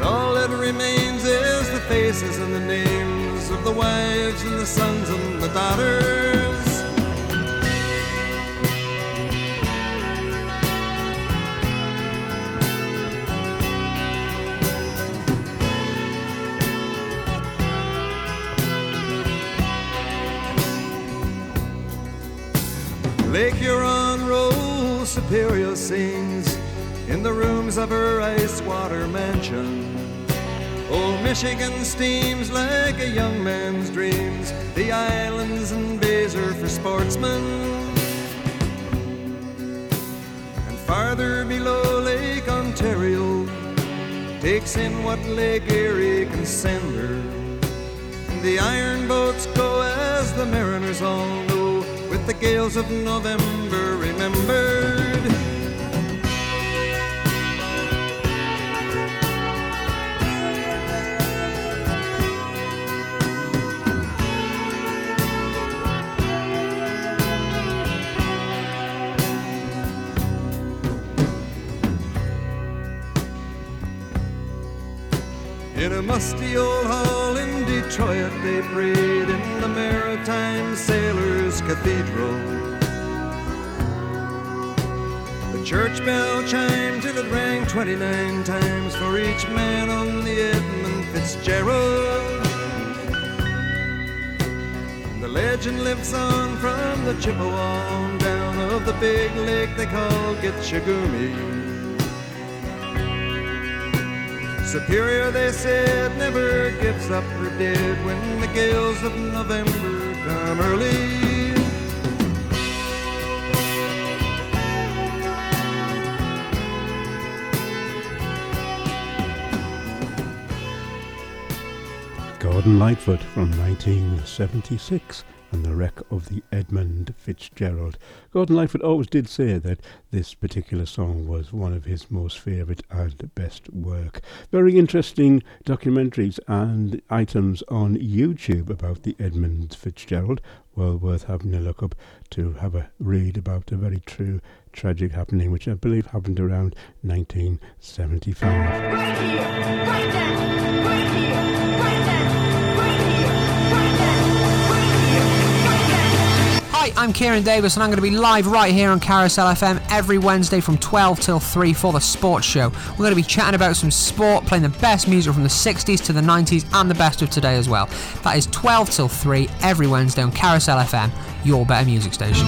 And all that remains is the faces and the names of the wives and the sons and the daughters. Lake Huron rolls, Superior sings in the rooms of her ice water mansion. Old Michigan steams like a young man's dreams. The islands and bays are for sportsmen. And farther below Lake Ontario takes in what Lake Erie can send her. And the iron boats go as the mariners all know, with the gales of November remembered. In a musty old hall in Detroit, they prayed in the Maritime Sailors Cathedral. The church bell chimed till it rang 29 times for each man on the Edmund Fitzgerald. The legend lives on from the Chippewa on down of the big lake they call Gitche Gumee. Superior, they said, never gives up her dead when the gales of November come early. Gordon Lightfoot from 1976 and the wreck of the Edmund Fitzgerald. Gordon Lightfoot always did say that this particular song was one of his most favourite and best work. Very interesting documentaries and items on YouTube about the Edmund Fitzgerald. Well worth having a look up to have a read about a very true tragic happening, which I believe happened around 1975. Hi, I'm Kieran Davis, and I'm going to be live right here on Carousel FM every Wednesday from 12 till 3 for the sports show. We're going to be chatting about some sport, playing the best music from the 60s to the 90s, and the best of today as well. That is 12 till 3 every Wednesday on Carousel FM, your better music station.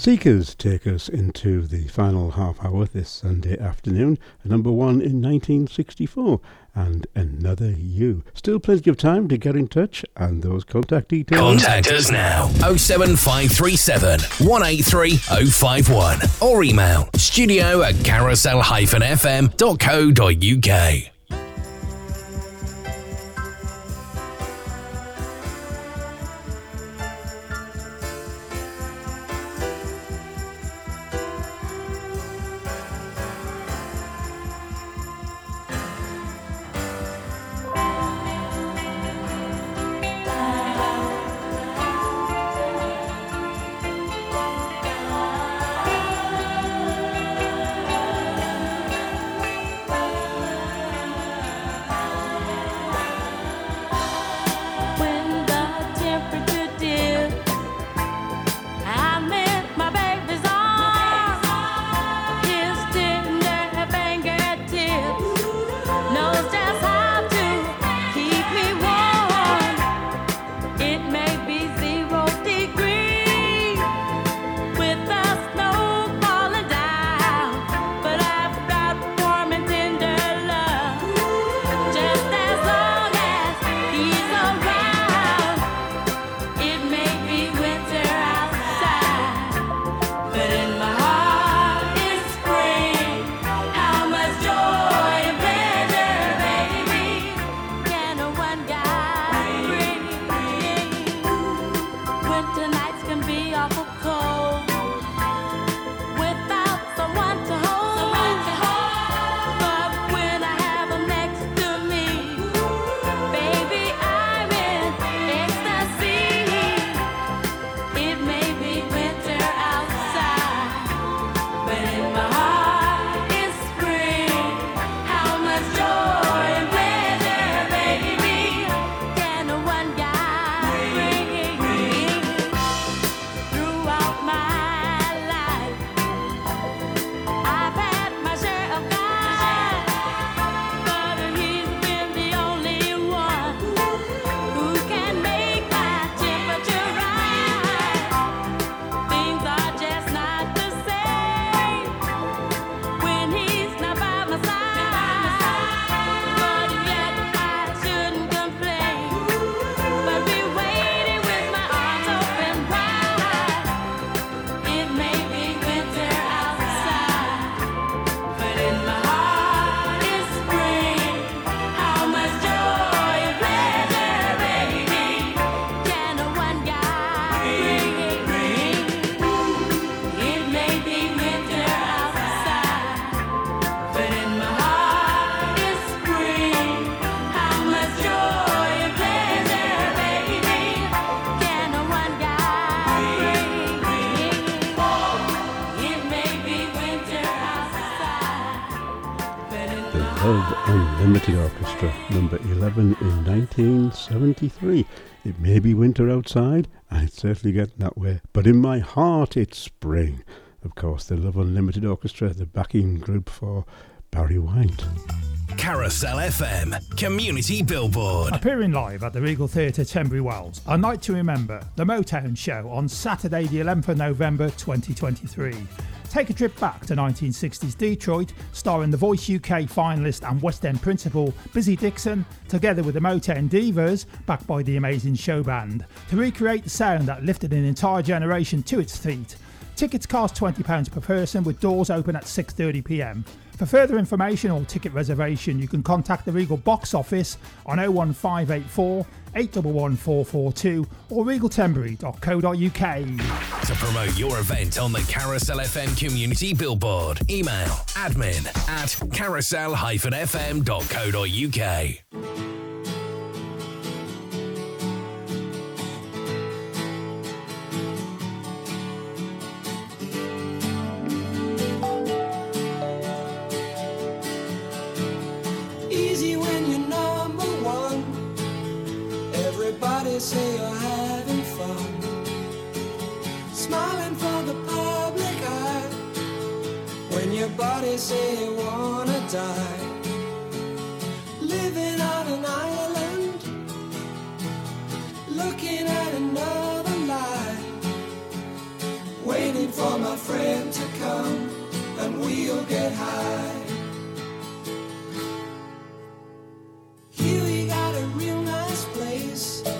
Seekers take us into the final half hour this Sunday afternoon, number one in 1964, and another you. Still plenty of time to get in touch, and those contact details. Contact us now 07537 183 051 or email studio at carousel-fm.co.uk. 1973. It may be winter outside, and it's certainly getting that way, but in my heart it's spring. Of course, the Love Unlimited Orchestra, the backing group for Barry White. Carousel FM, Community Billboard. Appearing live at the Regal Theatre, Tenbury Wells, A Night to Remember, the Motown Show on Saturday, the 11th of November 2023. Take a trip back to 1960s Detroit, starring the Voice UK finalist and West End principal Busy Dixon, together with the Motown Divas, backed by the Amazing Show Band, to recreate the sound that lifted an entire generation to its feet. Tickets cost £20 per person, with doors open at 6.30pm. For further information or ticket reservation, you can contact the Regal box office on 01584 811442 or regaltenbury.co.uk. To promote your event on the Carousel FM Community Billboard, email admin at carousel-fm.co.uk. say you're having fun. Smiling for the public eye. When your body say you wanna die. Living on an island. Looking at another life. Waiting for my friend to come and we'll get high. We got a real nice place.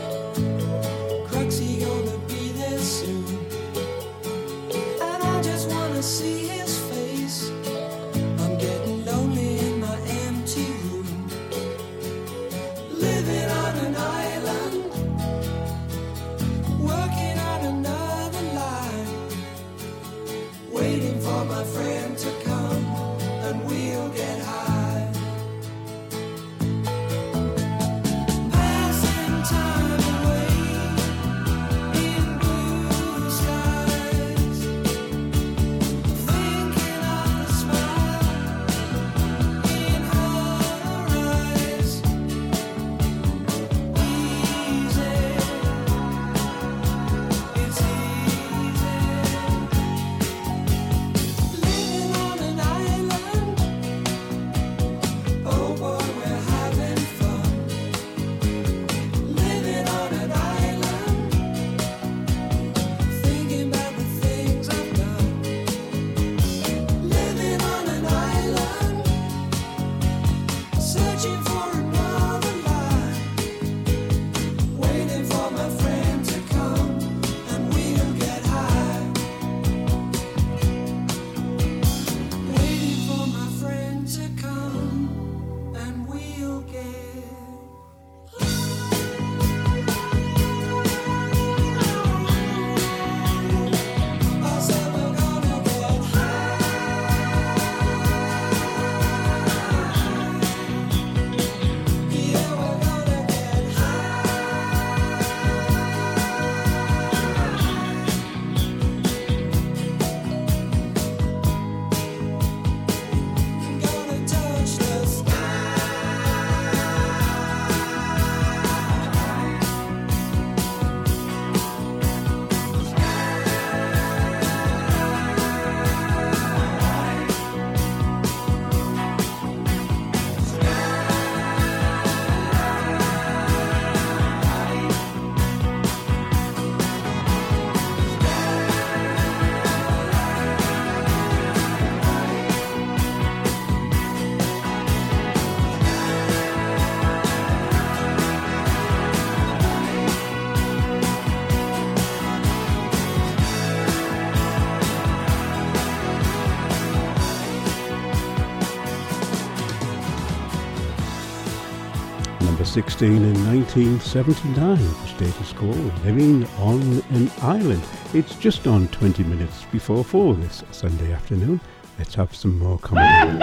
16 in 1979, the Status Quo, living on an island. It's just on 20 minutes before 4 this Sunday afternoon. Let's have some more comedy.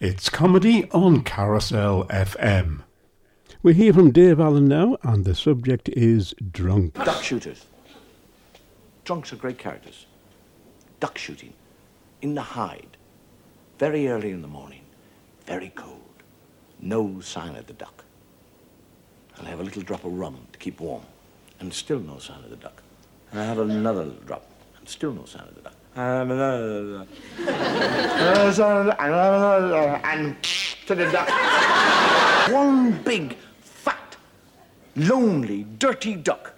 It's comedy on Carousel FM. We hear from Dave Allen now, and the subject is drunk. Duck shooters. Drunks are great characters. Duck shooting. In the hide. very early in the morning, very cold, no sign of the duck. And I have a little drop of rum to keep warm, and still no sign of the duck. And I have another little drop, and still no sign of the duck. And another, another sign, and another, and to the duck. One big, fat, lonely, dirty duck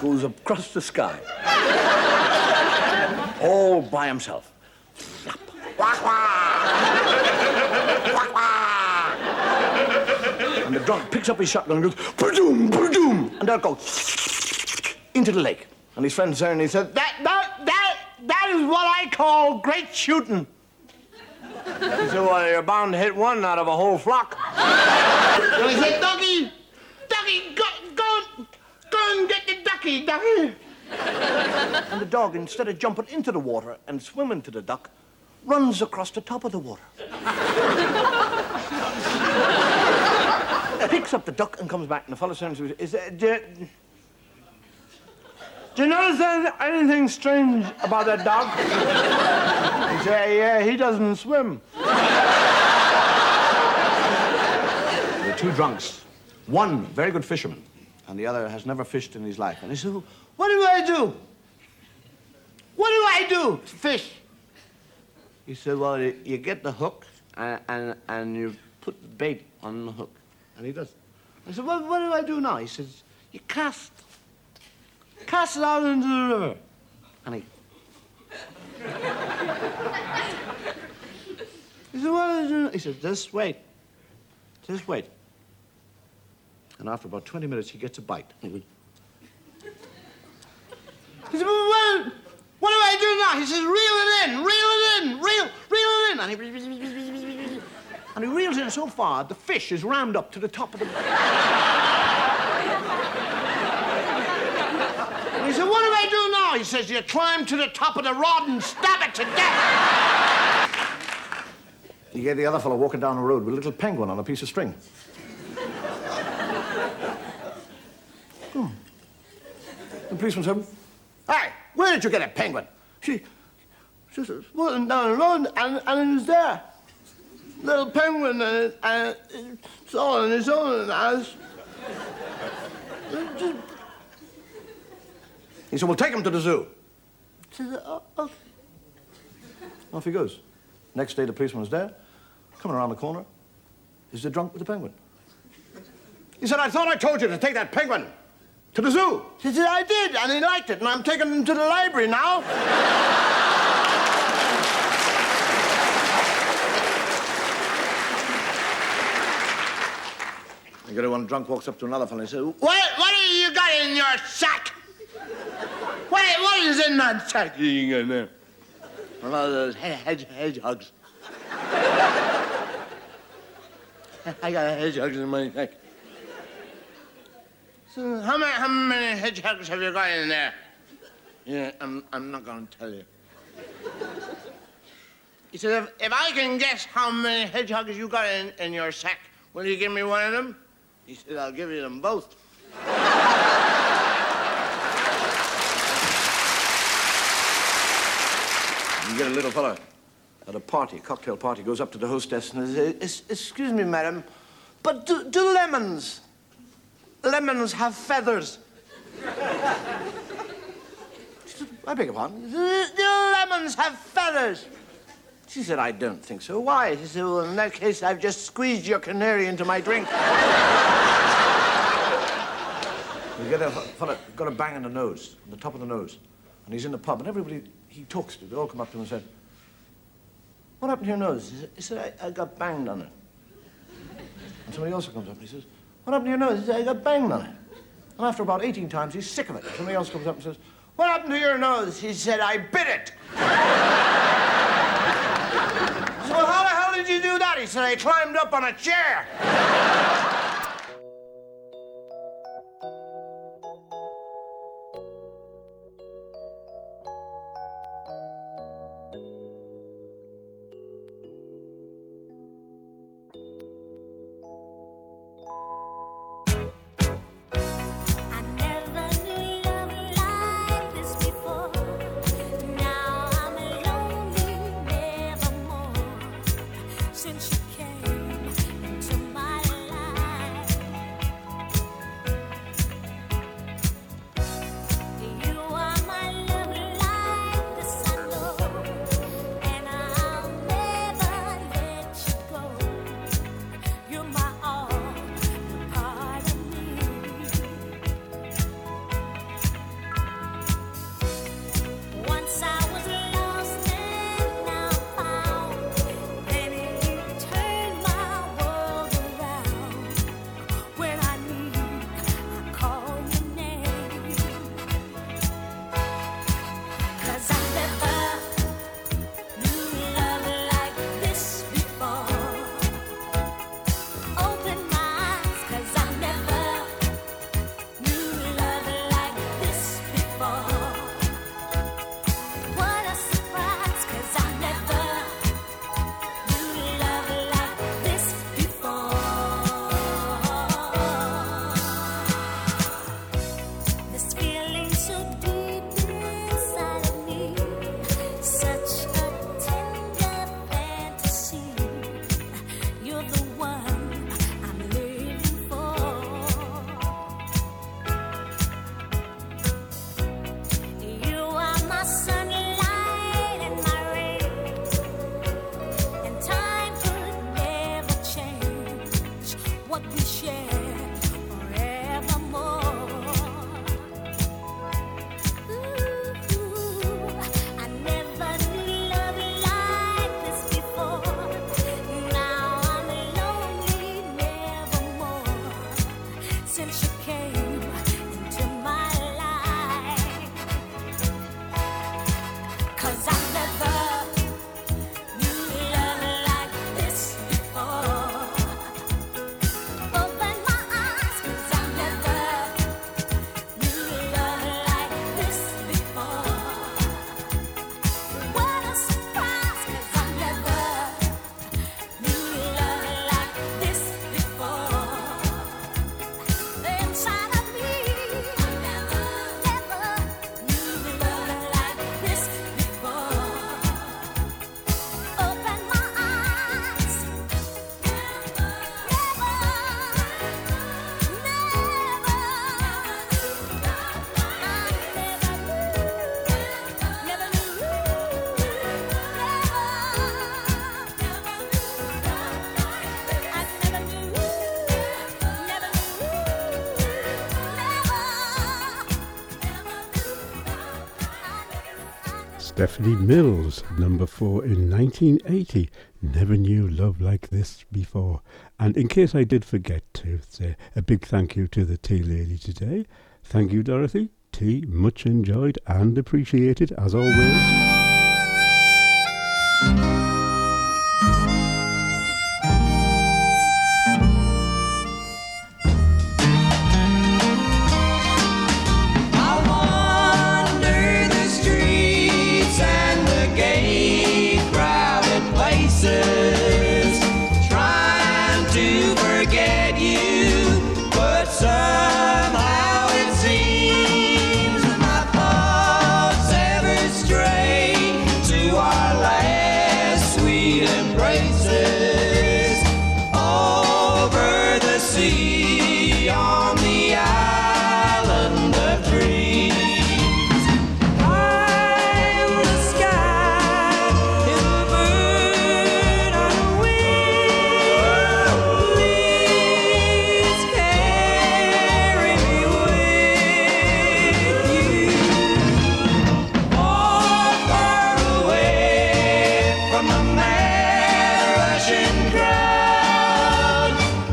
goes across the sky, all by himself. And the dog picks up his shotgun and goes, boom, and they'll go into the lake. And his friend he said, that, that, that, that is what I call great shooting. He said, well, you're bound to hit one out of a whole flock. And he said, Ducky, Ducky, go, go, go and get the ducky, Ducky. And the dog, instead of jumping into the water and swimming to the duck, runs across the top of the water. Picks up the duck and comes back, and the fellow says, to is, uh, do, do you notice anything strange about that dog? He said, yeah, he doesn't swim. There are two drunks. One, very good fisherman, and the other has never fished in his life. And he said, what do I do? What do I do to fish? He said, well, you, you get the hook and, and, and you put the bait on the hook. And he does. I said, well, what do I do now? He says, you cast. Cast it out into the river. And he... he said, what is it? He said, just wait. Just wait. And after about 20 minutes, he gets a bite. He goes, he said, well, what, what do I do now? He says, reel it in, reel it in, reel, reel it in. And he, and he reels in so far, the fish is rammed up to the top of the... He said, what do I do now? He says, you climb to the top of the rod and stab it to death. You gave the other fellow walking down the road with a little penguin on a piece of string. Hmm. The policeman said, Hey, where did you get a penguin? She, says, walking down the road and, and it was there. Little penguin and, it, and it's all on its own and I was... Just... He said, well, take him to the zoo. She said, oh, okay. Off he goes. Next day, the policeman was there, coming around the corner. Is the drunk with the penguin? He said, I thought I told you to take that penguin to the zoo. She said, I did, and he liked it, and I'm taking him to the library now. You get one drunk walks up to another fellow and says, What, what have you got in your sack? What, what is in that sack you got there? One of those hedge, hedgehogs. I got hedgehogs in my sack. So how many, how many hedgehogs have you got in there? Yeah, I'm, I'm not going to tell you. He said, if, if I can guess how many hedgehogs you got in, in your sack, will you give me one of them? He said, I'll give you them both. You get a little fellow at a party, cocktail party, goes up to the hostess and says, excuse me, madam, but do, do lemons, lemons have feathers? I beg your pardon? Do, do lemons have feathers? She said, I don't think so. Why? She said, well, in that case, I've just squeezed your canary into my drink. You get a fellow, got a bang in the nose, on the top of the nose, and he's in the pub, and everybody he talks to, they all come up to him and said, What happened to your nose? He said, he said I, I got banged on it. And somebody else comes up and he says, What happened to your nose? He said, I got banged on it. And after about 18 times, he's sick of it. Somebody else comes up and says, What happened to your nose? He said, I bit it. So how the hell did you do that? He said, I climbed up on a chair. Stephanie Mills, number four in 1980. Never knew love like this before. And in case I did forget to say a big thank you to the tea lady today. Thank you, Dorothy. Tea much enjoyed and appreciated as always.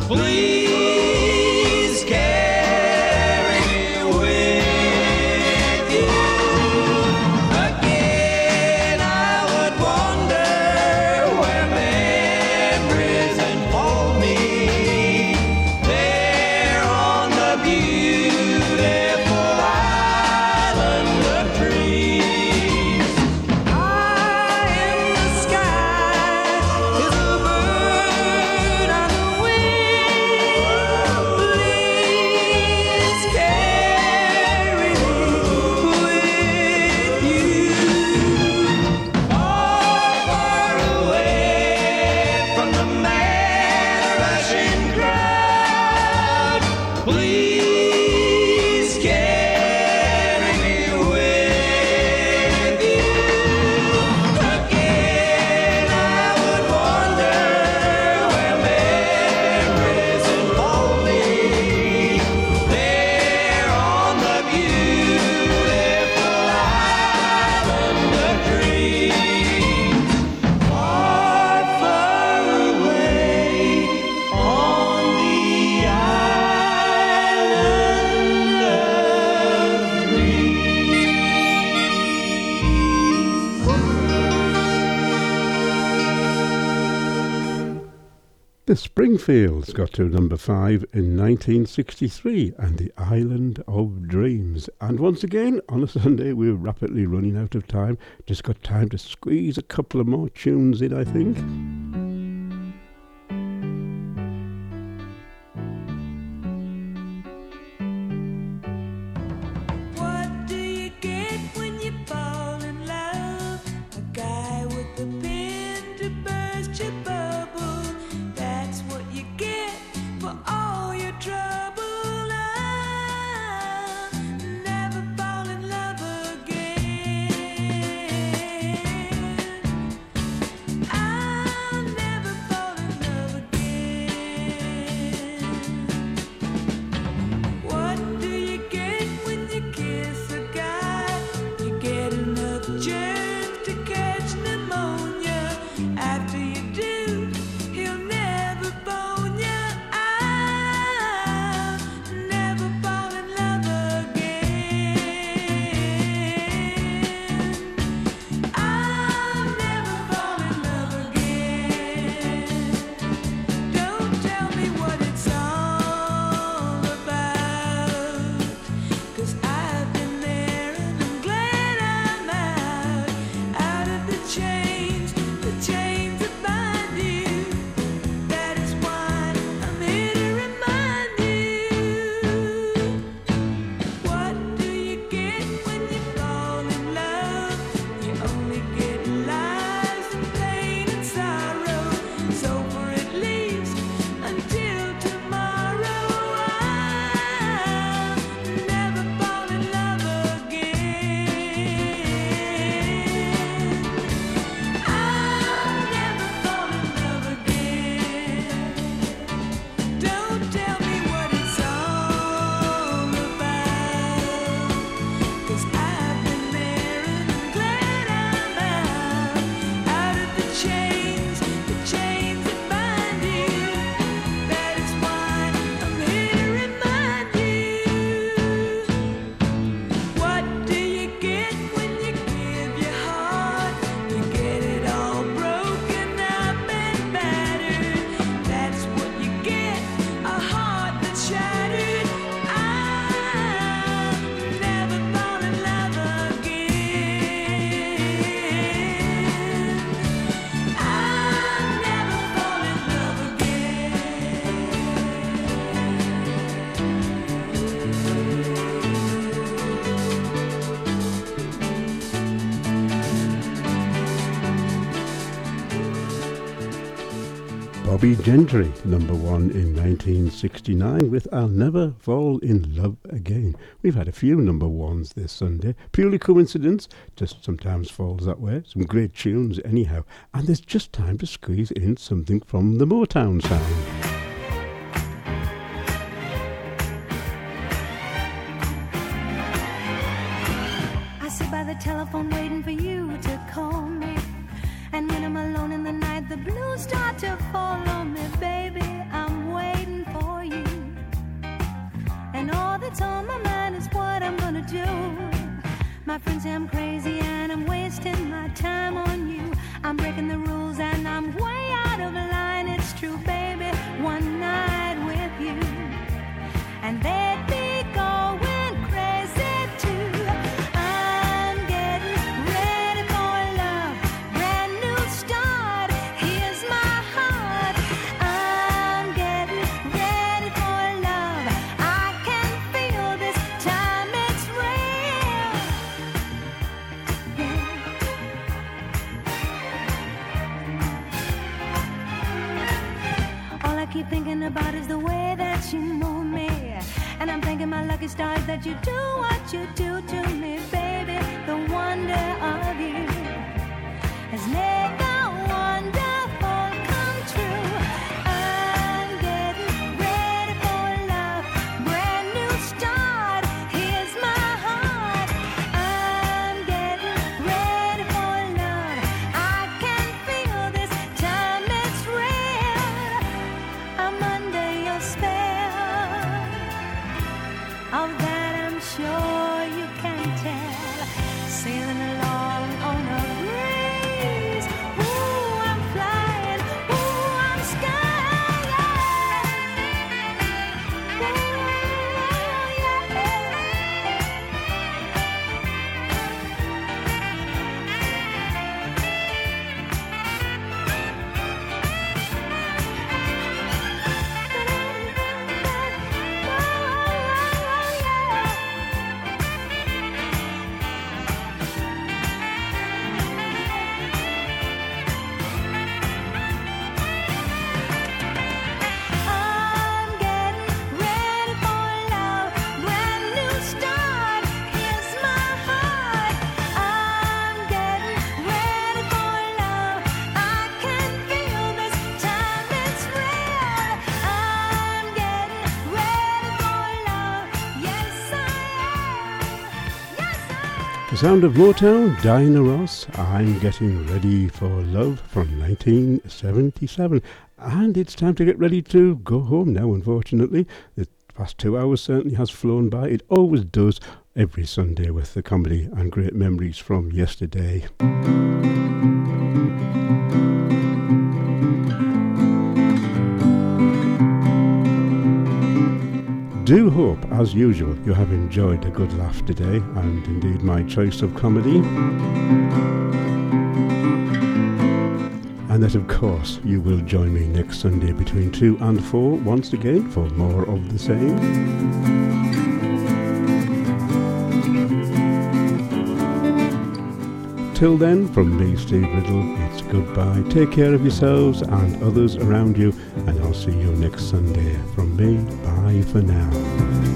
Please. Fields got to number five in 1963 and The Island of Dreams. And once again, on a Sunday, we're rapidly running out of time. Just got time to squeeze a couple of more tunes in, I think. Bobbie Gentry, number one in 1969 with I'll Never Fall in Love Again. We've had a few number ones this Sunday. Purely coincidence, just sometimes falls that way. Some great tunes, anyhow. And there's just time to squeeze in something from the Motown sound. I'm crazy and I'm wasting my time on you. I'm breaking the rules and I'm way out of line. It's true. About is the way that you move me. And I'm thanking my lucky stars that you do what you do to me, baby. The wonder of you sound of Motown, Diana Ross, I'm Getting Ready for Love from 1977. And it's time to get ready to go home now, unfortunately. The past two hours certainly has flown by. It always does every Sunday with the comedy and great memories from yesterday. Do hope, as usual, you have enjoyed a good laugh today and indeed my choice of comedy. And that, of course, you will join me next Sunday between 2 and 4 once again for more of the same. Till then, from me, Steve Riddle, it's goodbye. Take care of yourselves and others around you, and I'll see you next Sunday. From me, bye for now.